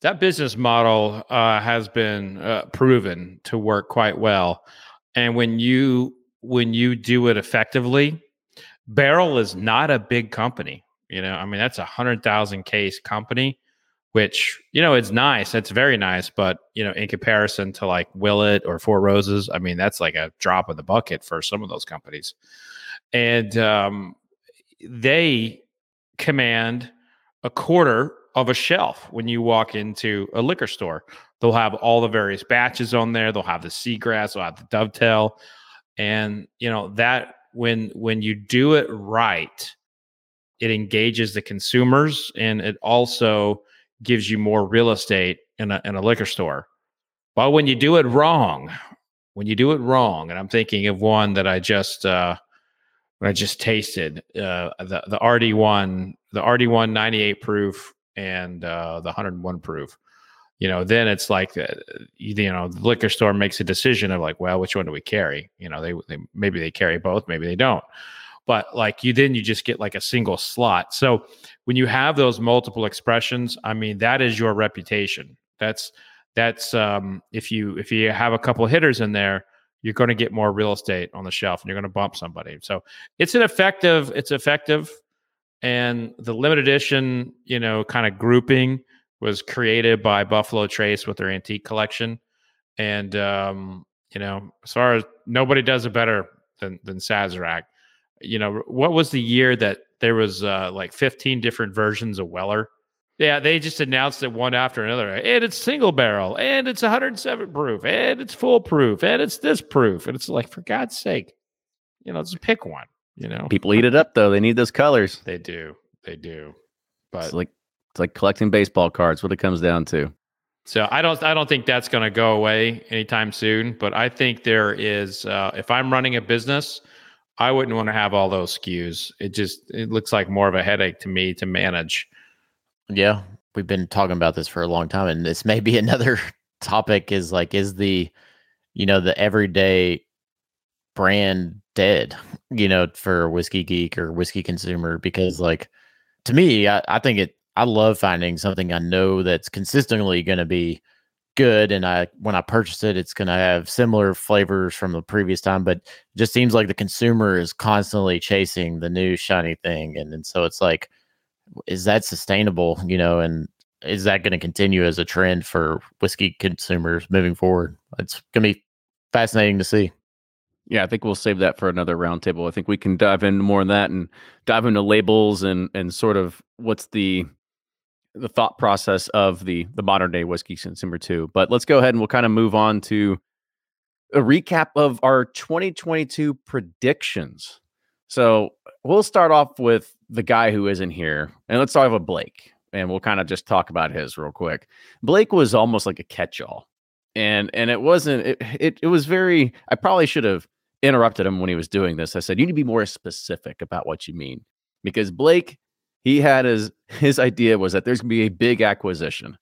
that business model uh, has been uh, proven to work quite well. And when you when you do it effectively, Barrell is not a big company. You know, I mean that's a hundred thousand case company which you know it's nice it's very nice but you know in comparison to like Willet or Four Roses I mean that's like a drop in the bucket for some of those companies and um, they command a quarter of a shelf when you walk into a liquor store. They'll have all the various batches on there. They'll have the seagrass they'll have the dovetail. And you know that when when you do it right it engages the consumers and it also gives you more real estate in a, in a liquor store. But when you do it wrong, when you do it wrong, and I'm thinking of one that I just uh, I just tasted uh, the the RD1, the RD1 98 proof and uh, the 101 proof. You know, then it's like uh, you know the liquor store makes a decision of like, well, which one do we carry? You know, they, they maybe they carry both, maybe they don't but like you then you just get like a single slot. So when you have those multiple expressions, I mean that is your reputation. That's that's um if you if you have a couple hitters in there, you're going to get more real estate on the shelf and you're going to bump somebody. So it's an effective it's effective and the limited edition, you know, kind of grouping was created by Buffalo Trace with their antique collection. And um, you know, as far as nobody does it better than than Sazerac you know, what was the year that there was uh, like 15 different versions of Weller? Yeah, they just announced it one after another. And it's single barrel, and it's 107 proof, and it's Full Proof, and it's this proof. And it's like, for God's sake, you know, just pick one. You know, people eat it up though. They need those colors. They do. They do. But it's like it's like collecting baseball cards. What it comes down to. So I don't I don't think that's going to go away anytime soon. But I think there is. Uh, if I'm running a business I wouldn't want to have all those SKUs. It just it looks like more of a headache to me to manage. Yeah, we've been talking about this for a long time, and this may be [laughs] another topic. Is like, is the you know the everyday brand dead? You know, for whiskey geek or whiskey consumer, because like to me, I, I think it. I love finding something I know that's consistently going to be good and i when i purchase it it's going to have similar flavors from the previous time but just seems like the consumer is constantly chasing the new shiny thing and, and so it's like is that sustainable you know and is that going to continue as a trend for whiskey consumers moving forward it's going to be fascinating to see yeah i think we'll save that for another roundtable i think we can dive in more on that and dive into labels and and sort of what's the the thought process of the the modern day whiskey consumer too. But let's go ahead and we'll kind of move on to a recap of our 2022 predictions. So we'll start off with the guy who isn't here, and let's start with Blake, and we'll kind of just talk about his real quick. Blake was almost like a catch-all, and and it wasn't. It it, it was very. I probably should have interrupted him when he was doing this. I said, "You need to be more specific about what you mean," because Blake he had his [laughs] his idea was that there's to be a big acquisition.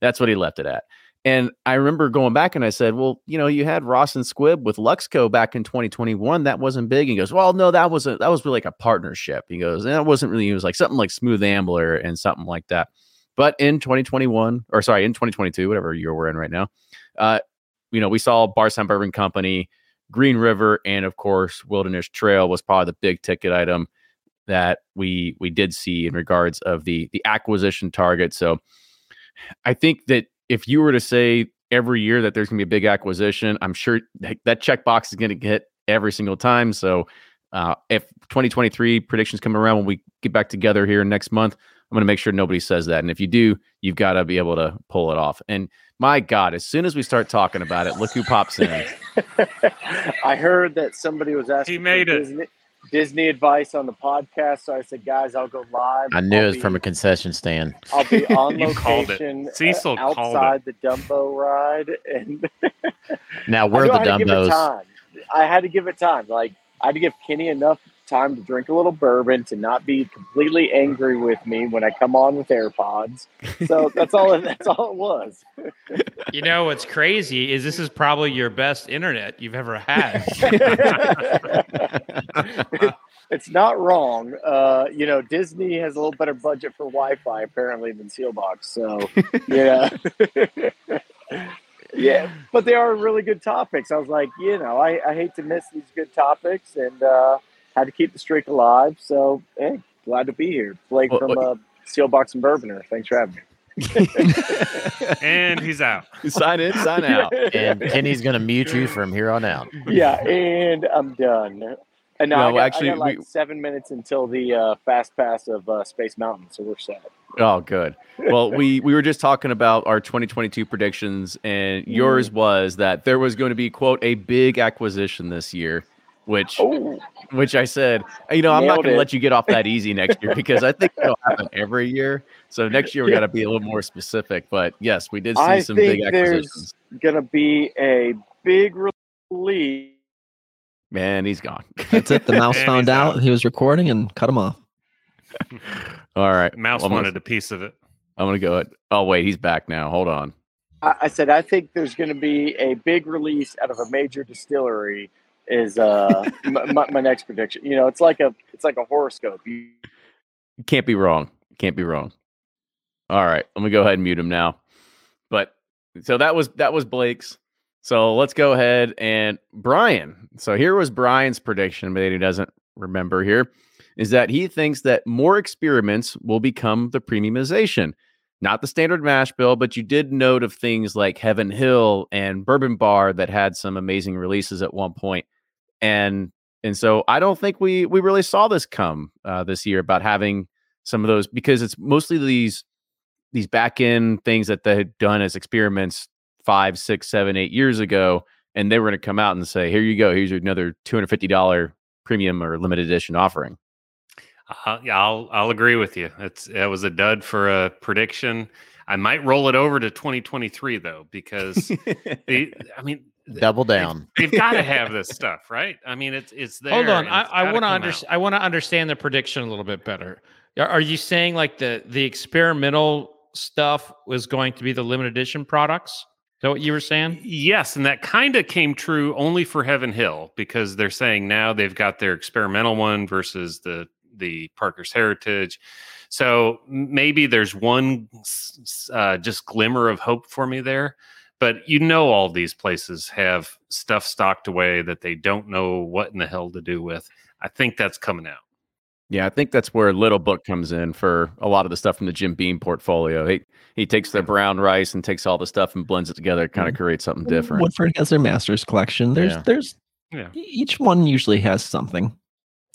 That's what he left it at. And I remember going back and I said, well, you know, you had Ross and Squibb with Luxco back in 2021. That wasn't big. He goes, well, no, that wasn't, that was really like a partnership. He goes, that wasn't really, it was like something like Smooth Ambler and something like that. But in 2021, or sorry, in 2022, whatever year we're in right now, uh, you know, we saw Bar Bardstown Bourbon Company, Green River, and of course, Wilderness Trail was probably the big ticket item that we we did see in regards of the the acquisition target. So I think that if you were to say every year that there's going to be a big acquisition, I'm sure that, that checkbox is going to get every single time. So uh, if 2023 predictions come around when we get back together here next month, I'm going to make sure nobody says that. And if you do, you've got to be able to pull it off. And my God, as soon as we start talking about it, look who pops in. [laughs] I heard that somebody was asking. He made it. Disney, Disney advice on the podcast. So I said, guys, I'll go live. i knew I'll it was be- from a concession stand I'll be [laughs] on You called it. location Cecil uh, called outside the Dumbo ride, and now [laughs] we're knew the I had to give it dumbos time. I had to give it time. Like I had to give Kenny enough time to drink a little bourbon to not be completely angry with me when I come on with AirPods. So [laughs] that's all. It, that's all it was. You know what's crazy is this is probably your best internet you've ever had. [laughs] it's not wrong. Uh, you know, Disney has a little better budget for Wi-Fi apparently than Seelbach's. So, [laughs] yeah, yeah. But they are really good topics. I was like, you know, I, I hate to miss these good topics, and uh, had to keep the streak alive. So, hey, glad to be here. Blake Well, from what- uh, Seelbach's and Bourbonr. Thanks for having me. [laughs] and he's out. sign in, sign [laughs] out. and kenny's going to mute you from here on out yeah, and I'm done. And now I No, got, actually, I got like we- seven minutes until the uh, fast pass of uh, Space Mountain, so we're set. Oh, good. Well, we we were just talking about our 2022 predictions, and yours was that there was going to be quote a big acquisition this year, which Oh, which I said, you know, I'm not going to let you get off that easy next year because I think it'll happen every year. So next year we Yeah. got to be a little more specific. But yes, we did see I some big think there's acquisitions. gonna be a big release. Man, he's gone. That's it. The [laughs] mouse found out out. he was recording and cut him off. [laughs] All right, Mouse I'm gonna- wanted a piece of it. I'm gonna go. Oh wait, he's back now. Hold on. I, I said I think there's gonna be a big release out of a major distillery. Is uh my, my, next prediction? You know, it's like a it's like a horoscope. You, Can't be wrong. Can't be wrong. All right, let me go ahead and mute him now. But so that was that was Blake's. So let's go ahead and Brian. So here was Brian's prediction, but he doesn't remember here, is that he thinks that more experiments will become the premiumization. Not the standard mash bill, but you did note of things like Heaven Hill and Bourbon Bar that had some amazing releases at one point. And and so I don't think we we really saw this come uh, this year about having some of those because it's mostly these these back end things that they had done as experiments five, six, seven, eight years ago, and they were going to come out and say, "Here you go. Here's another two hundred fifty dollar premium or limited edition offering." Uh, yeah, I'll I'll agree with you. It's it was a dud for a prediction. I might roll it over to 2023 though, because [laughs] the, I mean, Double down. They've got to have this [laughs] stuff, right? I mean, it's it's there. Hold on, I, I want to come understand. I want to understand the prediction a little bit better. Are- Are you saying like the the experimental stuff was going to be the limited edition products? Is that what you were saying? Yes, and that kind of came true only for Heaven Hill because they're saying now they've got their experimental one versus the the Parker's Heritage. So maybe there's one s- s- uh, just glimmer of hope for me there. But you know, all these places have stuff stocked away that they don't know what in the hell to do with. I think that's coming out. Yeah, I think that's where Little Book comes in for a lot of the stuff from the Jim Beam portfolio. He he takes the brown rice and takes all the stuff and blends it together, kind of mm-hmm. creates something different. Woodford has their masters collection. There's Yeah. there's Yeah. each one usually has something.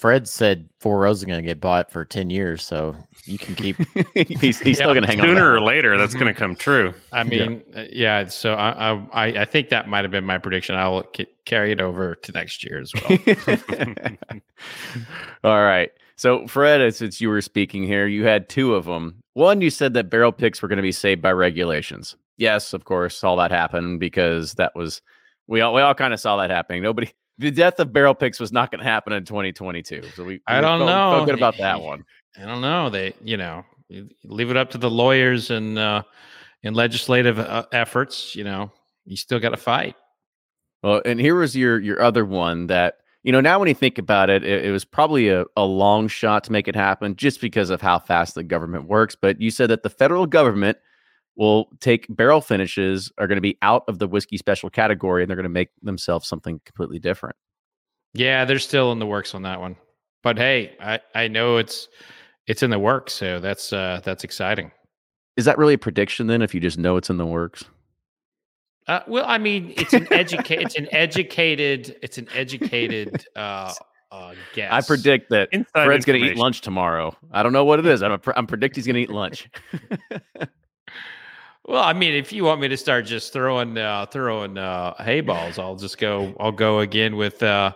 Fred said Four Roses going to get bought for 10 years, so you can keep. [laughs] he's he's still gonna hang on. Sooner or later, that's going to come true. I mean, uh, yeah. so I, I I I think that might have been my prediction. I will ca- carry it over to next year as well. [laughs] All right. So, Fred, since you were speaking here, you had two of them. One, you said that barrel picks were going to be saved by regulations. Yes, of course, saw that happen because that was we all we all kind of saw that happening. Nobody, the death of barrel picks was not going to happen in 2022. So we, I don't felt- know. Felt good about that one. I don't know. They, you know, leave it up to the lawyers and uh, and legislative uh, efforts. You know, you still got to fight. Well, and here was your your other one that you know now when you think about it, it, it was probably a, a long shot to make it happen just because of how fast the government works. But you said that the federal government will take barrel finishes are going to be out of the whiskey special category and they're going to make themselves something completely different. Yeah, they're still in the works on that one. But hey, I I know it's it's in the works, so that's uh that's exciting. Is that really a prediction then? If you just know it's in the works, Uh, well, I mean, it's an educate, it's an educated, it's an educated [laughs] uh, uh, guess. I predict that Inside Fred's going to eat lunch tomorrow. I don't know what it is. I'm a, I'm [laughs] predict he's going to eat lunch. [laughs] Well, I mean, if you want me to start just throwing uh, throwing uh, hay balls, I'll just go. I'll go again with uh,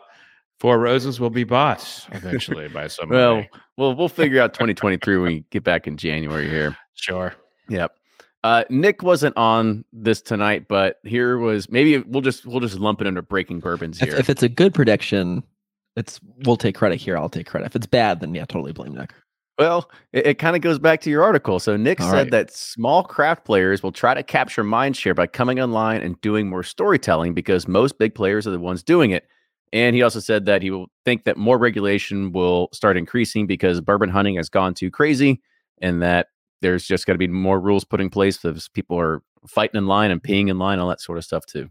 Four Roses will be bought eventually by [laughs] somebody. well, well, we'll we'll figure out 2023 when we get back in January here. sure. Yep. Uh, Nick wasn't on this tonight, but here was maybe we'll just we'll just lump it under breaking bourbons If, here. if it's a good prediction, it's we'll take credit here. I'll take credit. If it's bad, then yeah, totally blame Nick. Well, it, it kind of goes back to your article. So Nick All said right. that small craft players will try to capture mind share by coming online and doing more storytelling because most big players are the ones doing it. And he also said that he will think that more regulation will start increasing because bourbon hunting has gone too crazy and that there's just got to be more rules put in place because people are fighting in line and peeing in line, all that sort of stuff too.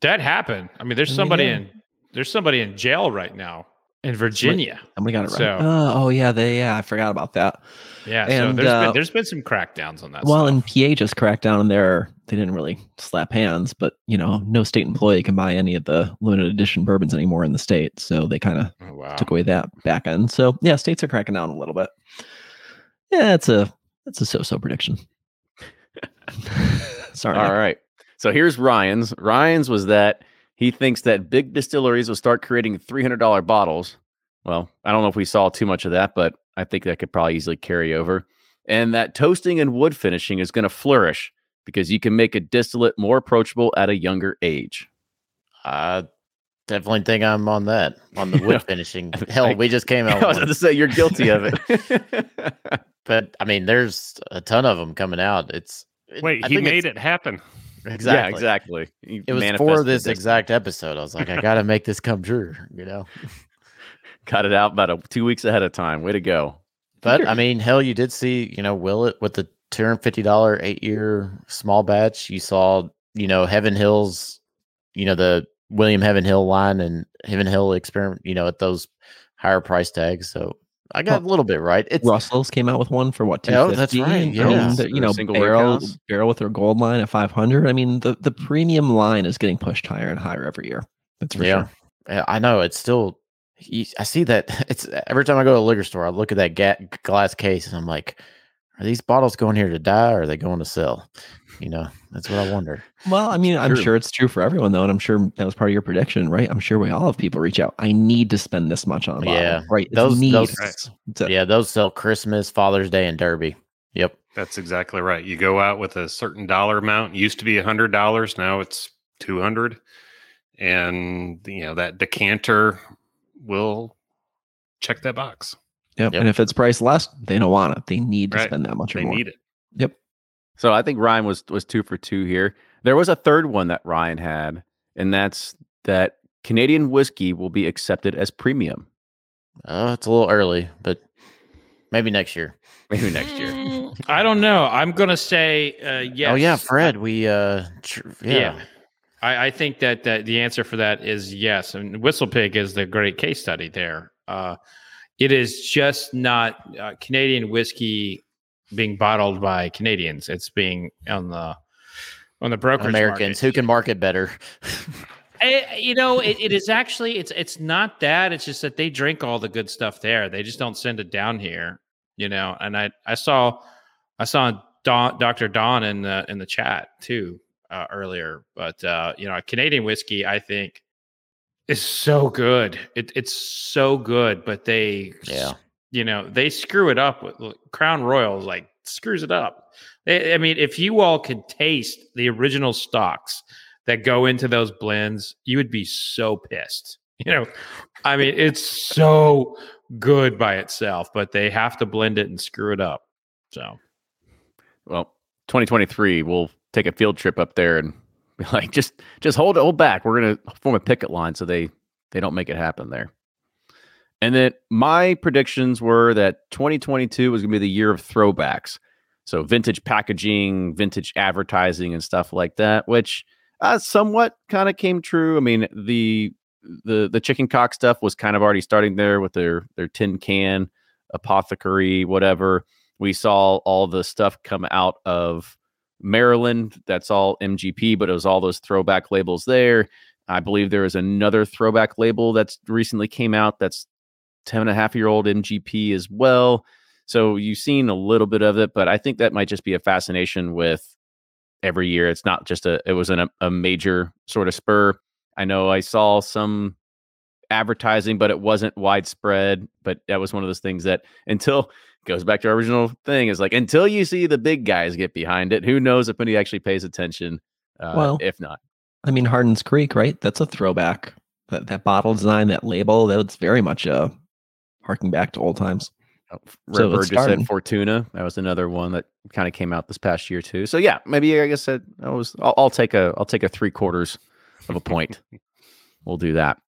That happened. I mean, there's somebody yeah. in there's somebody in jail right now in Virginia. Somebody got it right. So- oh, oh, yeah, they yeah, I forgot about that. Yeah, so And, there's uh, been there's been some crackdowns on that. well, stuff. and PA just cracked down on their. They didn't really slap hands, but you know, no state employee can buy any of the limited edition bourbons anymore in the state, so they kind of Oh, wow. took away that back end. So yeah, states are cracking down a little bit. Yeah, it's a it's a so-so prediction. [laughs] [laughs] Sorry. All right. So here's Ryan's. Ryan's was that he thinks that big distilleries will start creating $300 bottles. Well, I don't know if we saw too much of that, but I think that could probably easily carry over. And that toasting and wood finishing is going to flourish because you can make a distillate more approachable at a younger age. I definitely think I'm on that, on the wood [laughs] finishing. Hell, we just came [laughs] out. I was with about to say you're guilty of it. [laughs] but I mean, there's a ton of them coming out. It's it- Wait, I he made it happen. Exactly. Yeah, exactly. He It was for this this. exact episode. I was like, I got to make this come true. You know. [laughs] Cut it out about a, two weeks ahead of time. Way to go. But I mean, hell, you did see, you know, Willet with the two hundred fifty dollar eight year small batch. You saw, you know, Heaven Hills, you know, the William Heaven Hill line and Heaven Hill experiment, you know, at those higher price tags. So I got a little bit right. It's Russell's came out with one for what? Yeah, that's right, I mean, um, yeah. the- you know, barrel warehouse. barrel with their gold line at 500. I mean, the the premium line is getting pushed higher and higher every year. That's for yeah. sure. Yeah, I know it's still. I see that [laughs] it's every time I go to a liquor store, I look at that ga- glass case and I'm like, are these bottles going here to die or are they going to sell? You know, that's what I wonder. Well, I mean, I'm true. sure it's true for everyone though, and I'm sure that was part of your prediction, right? I'm sure we all have people reach out. I need to spend this much on a bottle. Yeah, right. It's Those, need. those Right. Yeah, those sell Christmas, Father's Day, and Derby. Yep. That's exactly right. You go out with a certain dollar amount. Used to be a hundred dollars. Now it's two hundred. and you know that decanter will check that box. Yep. Yep. And if it's priced less, they don't want it. They need to Right. spend that much or They more. need it. Yep. So I think Ryan was was two for two here. There was a third one that Ryan had, and that's that Canadian whiskey will be accepted as premium. Oh, it's a little early, but maybe next year. Maybe next year. [laughs] I don't know. I'm gonna say uh, yes. Oh yeah, Fred. We uh, tr- Yeah. yeah. I, I think that, that the answer for that is yes. And Whistle Pig is the great case study there. Uh, it is just not uh, Canadian whiskey being bottled by Canadians. It's being on the on the brokerage Americans market. who can market better. Eh, you know, it, it is actually it's it's not that. It's just that they drink all the good stuff there. They just don't send it down here. You know, and I I saw I saw Don, Dr. Don in the in the chat too uh, earlier. But uh, you know, Canadian whiskey I think is so good. It, it's so good, but they Yeah. you know they screw it up with look, Crown Royal like screws it up. I I mean, if you all could taste the original stocks that go into those blends, you would be so pissed. [laughs] You know, I mean, it's so good by itself, but they have to blend it and screw it up. So, Well, 2023, we'll take a field trip up there and [laughs] like, just just hold hold back. We're gonna form a picket line so they they don't make it happen there. And then my predictions were that 2022 was gonna be the year of throwbacks. So vintage packaging, vintage advertising, and stuff like that, which uh, somewhat kind of came true. I mean, the the the chicken cock stuff was kind of already starting there with their their tin can apothecary, whatever. We saw all the stuff come out of Maryland. That's all MGP, but it was all those throwback labels there. I believe there is another throwback label that's recently came out that's 10 and a half year old MGP as well. So you've seen a little bit of it, but I think that might just be a fascination with every year. It's not just a, it was an, a major sort of spur. I know I saw some advertising, but it wasn't widespread. But that was one of those things that until goes back to our original thing is like until you see the big guys get behind it, who knows if anybody actually pays attention? Uh, Well, if not, I mean, Hardin's Creek, right? That's a throwback. That, that bottle design, that label, that's very much a harking back to old times. Oh, So Red Bird it's just said. Fortuna. That was another one that kind of came out this past year too. So yeah, maybe I guess that I was. I'll, I'll take a. I'll take a three quarters of a point. [laughs] we'll do that.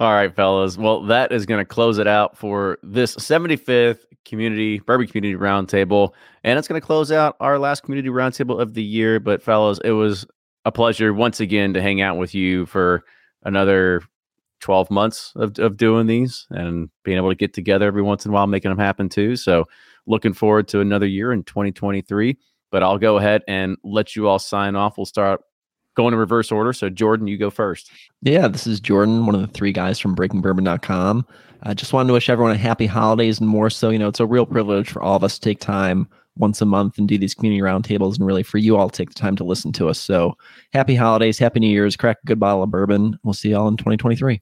All right, fellas. Well, that is going to close it out for this 75th community bourbon community roundtable, and it's going to close out our last community roundtable of the year. But fellas, it was a pleasure once again to hang out with you for another 12 months of, of doing these and being able to get together every once in a while, making them happen too. So looking forward to another year in 2023. But I'll go ahead and let you all sign off. We'll start going in reverse order. So Jordan, you go first. Yeah, this is Jordan, one of the three guys from breakingbourbon.com. I just wanted to wish everyone a happy holidays and more so, you know, it's a real privilege for all of us to take time once a month and do these community roundtables and really for you all take the time to listen to us. So happy holidays, happy New Year's, crack a good bottle of bourbon. We'll see y'all in 2023.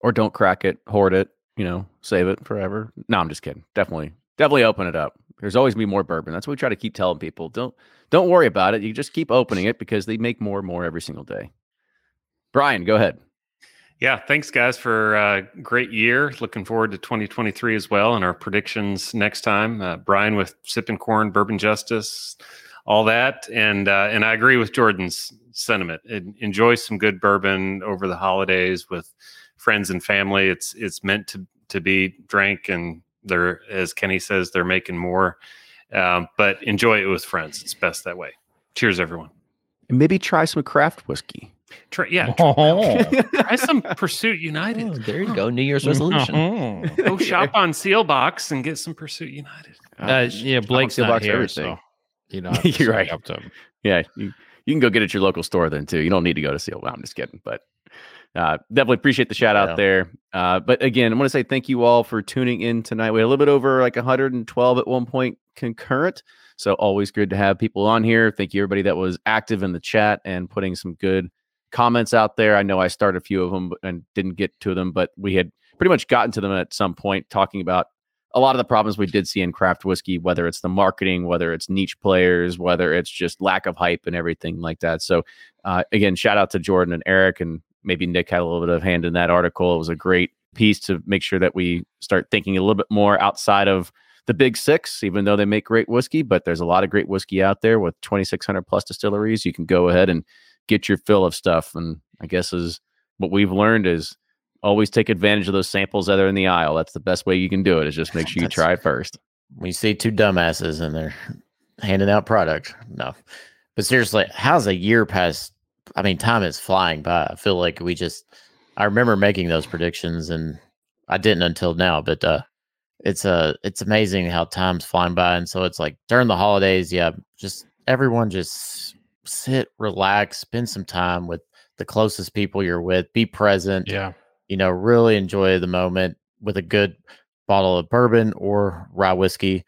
Or don't crack it, hoard it, you know, save it forever. No, I'm just kidding. Definitely, definitely open it up. There's always be more bourbon. That's what we try to keep telling people. Don't don't worry about it. You just keep opening it because they make more and more every single day. Brian, go ahead. Yeah, thanks guys for a great year. Looking forward to 2023 as well and our predictions next time. Uh, Brian with Sipping Corn, Bourbon Justice, all that, and uh, and I agree with Jordan's sentiment. Enjoy some good bourbon over the holidays with friends and family. It's it's meant to to be drank, and they're as Kenny says they're making more. Um, but enjoy it with friends. It's best that way. Cheers, everyone. And maybe try some craft whiskey. Try, yeah, Oh. try some [laughs] Pursuit United. Oh, there you go. New Year's resolution. Go [laughs] shop on Seelbach's and get some Pursuit United. Uh, yeah, Blake's Seal not box here, everything. so you know [laughs] You're right. Up to him. Yeah, you, you can go get it at your local store then too. You don't need to go to Seal. I'm just kidding, but uh, definitely appreciate the shout out Yeah. there. Uh, but again, I want to say thank you all for tuning in tonight. We had a little bit over like 112 at one point concurrent, so always good to have people on here. Thank you everybody that was active in the chat and putting some good comments out there. I know I started a few of them and didn't get to them, but we had pretty much gotten to them at some point talking about a lot of the problems we did see in craft whiskey, whether it's the marketing, whether it's niche players, whether it's just lack of hype and everything like that. So, uh, again, shout out to Jordan and Eric and maybe Nick had a little bit of hand in that article. It was a great piece to make sure that we start thinking a little bit more outside of the big six, even though they make great whiskey, but there's a lot of great whiskey out there with 2,600 plus distilleries. You can go ahead and get your fill of stuff. And I guess is what we've learned is always take advantage of those samples that are in the aisle. That's the best way you can do it is just make sure you try it first. When you see two dumbasses and they're handing out product, no. But seriously, how's a year past? I mean, time is flying by. I feel like we just. I remember making those predictions, and I didn't until now. But uh, it's uh, it's amazing how time's flying by, and so it's like during the holidays, yeah, just everyone just sit, relax, spend some time with the closest people you're with, be present Yeah. you know, really enjoy the moment with a good bottle of bourbon or rye whiskey,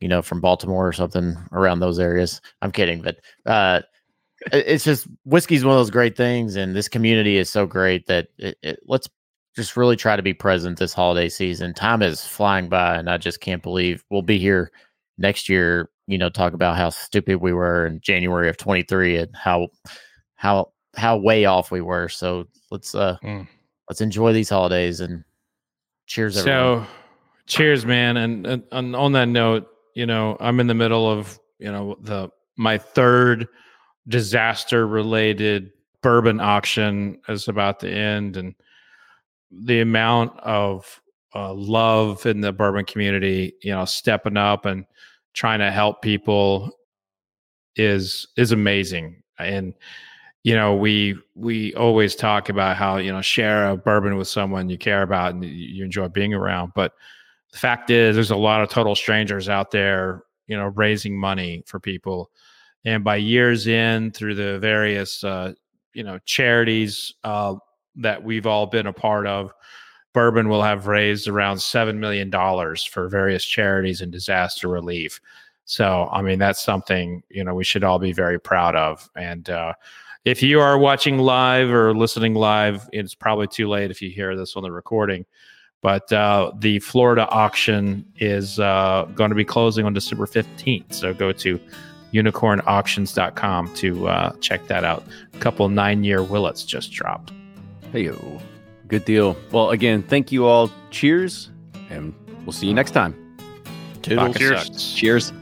you know, from Baltimore or something around those areas. I'm kidding, but uh, it's just whiskey's one of those great things, and this community is so great that it, it, let's just really try to be present this holiday season. Time is flying by, and I just can't believe we'll be here next year. You know, talk about how stupid we were in January of 23 and how how how way off we were. So let's uh Mm. let's enjoy these holidays and cheers everyone. So, cheers, man. And, and, and on that note, you know, I'm in the middle of you know the my third disaster related bourbon auction is about to end, and the amount of uh, love in the bourbon community, you know, stepping up and trying to help people is is amazing. And you know, we we always talk about how you know share a bourbon with someone you care about and you- enjoy being around. But the fact is, there's a lot of total strangers out there, you know, raising money for people. And by years in, through the various uh, you know charities uh, that we've all been a part of, Bourbon will have raised around seven million dollars for various charities and disaster relief. So, I mean, that's something you know we should all be very proud of. And uh, if you are watching live or listening live, it's probably too late if you hear this on the recording. But uh, the Florida auction is uh, going to be closing on December 15th. So go to unicornauctions.com to uh, check that out. A couple nine year Willetts just dropped. Hey, good deal. Well, again, thank you all. Cheers, and we'll see you next time. Toodles. Cheers. Cheers.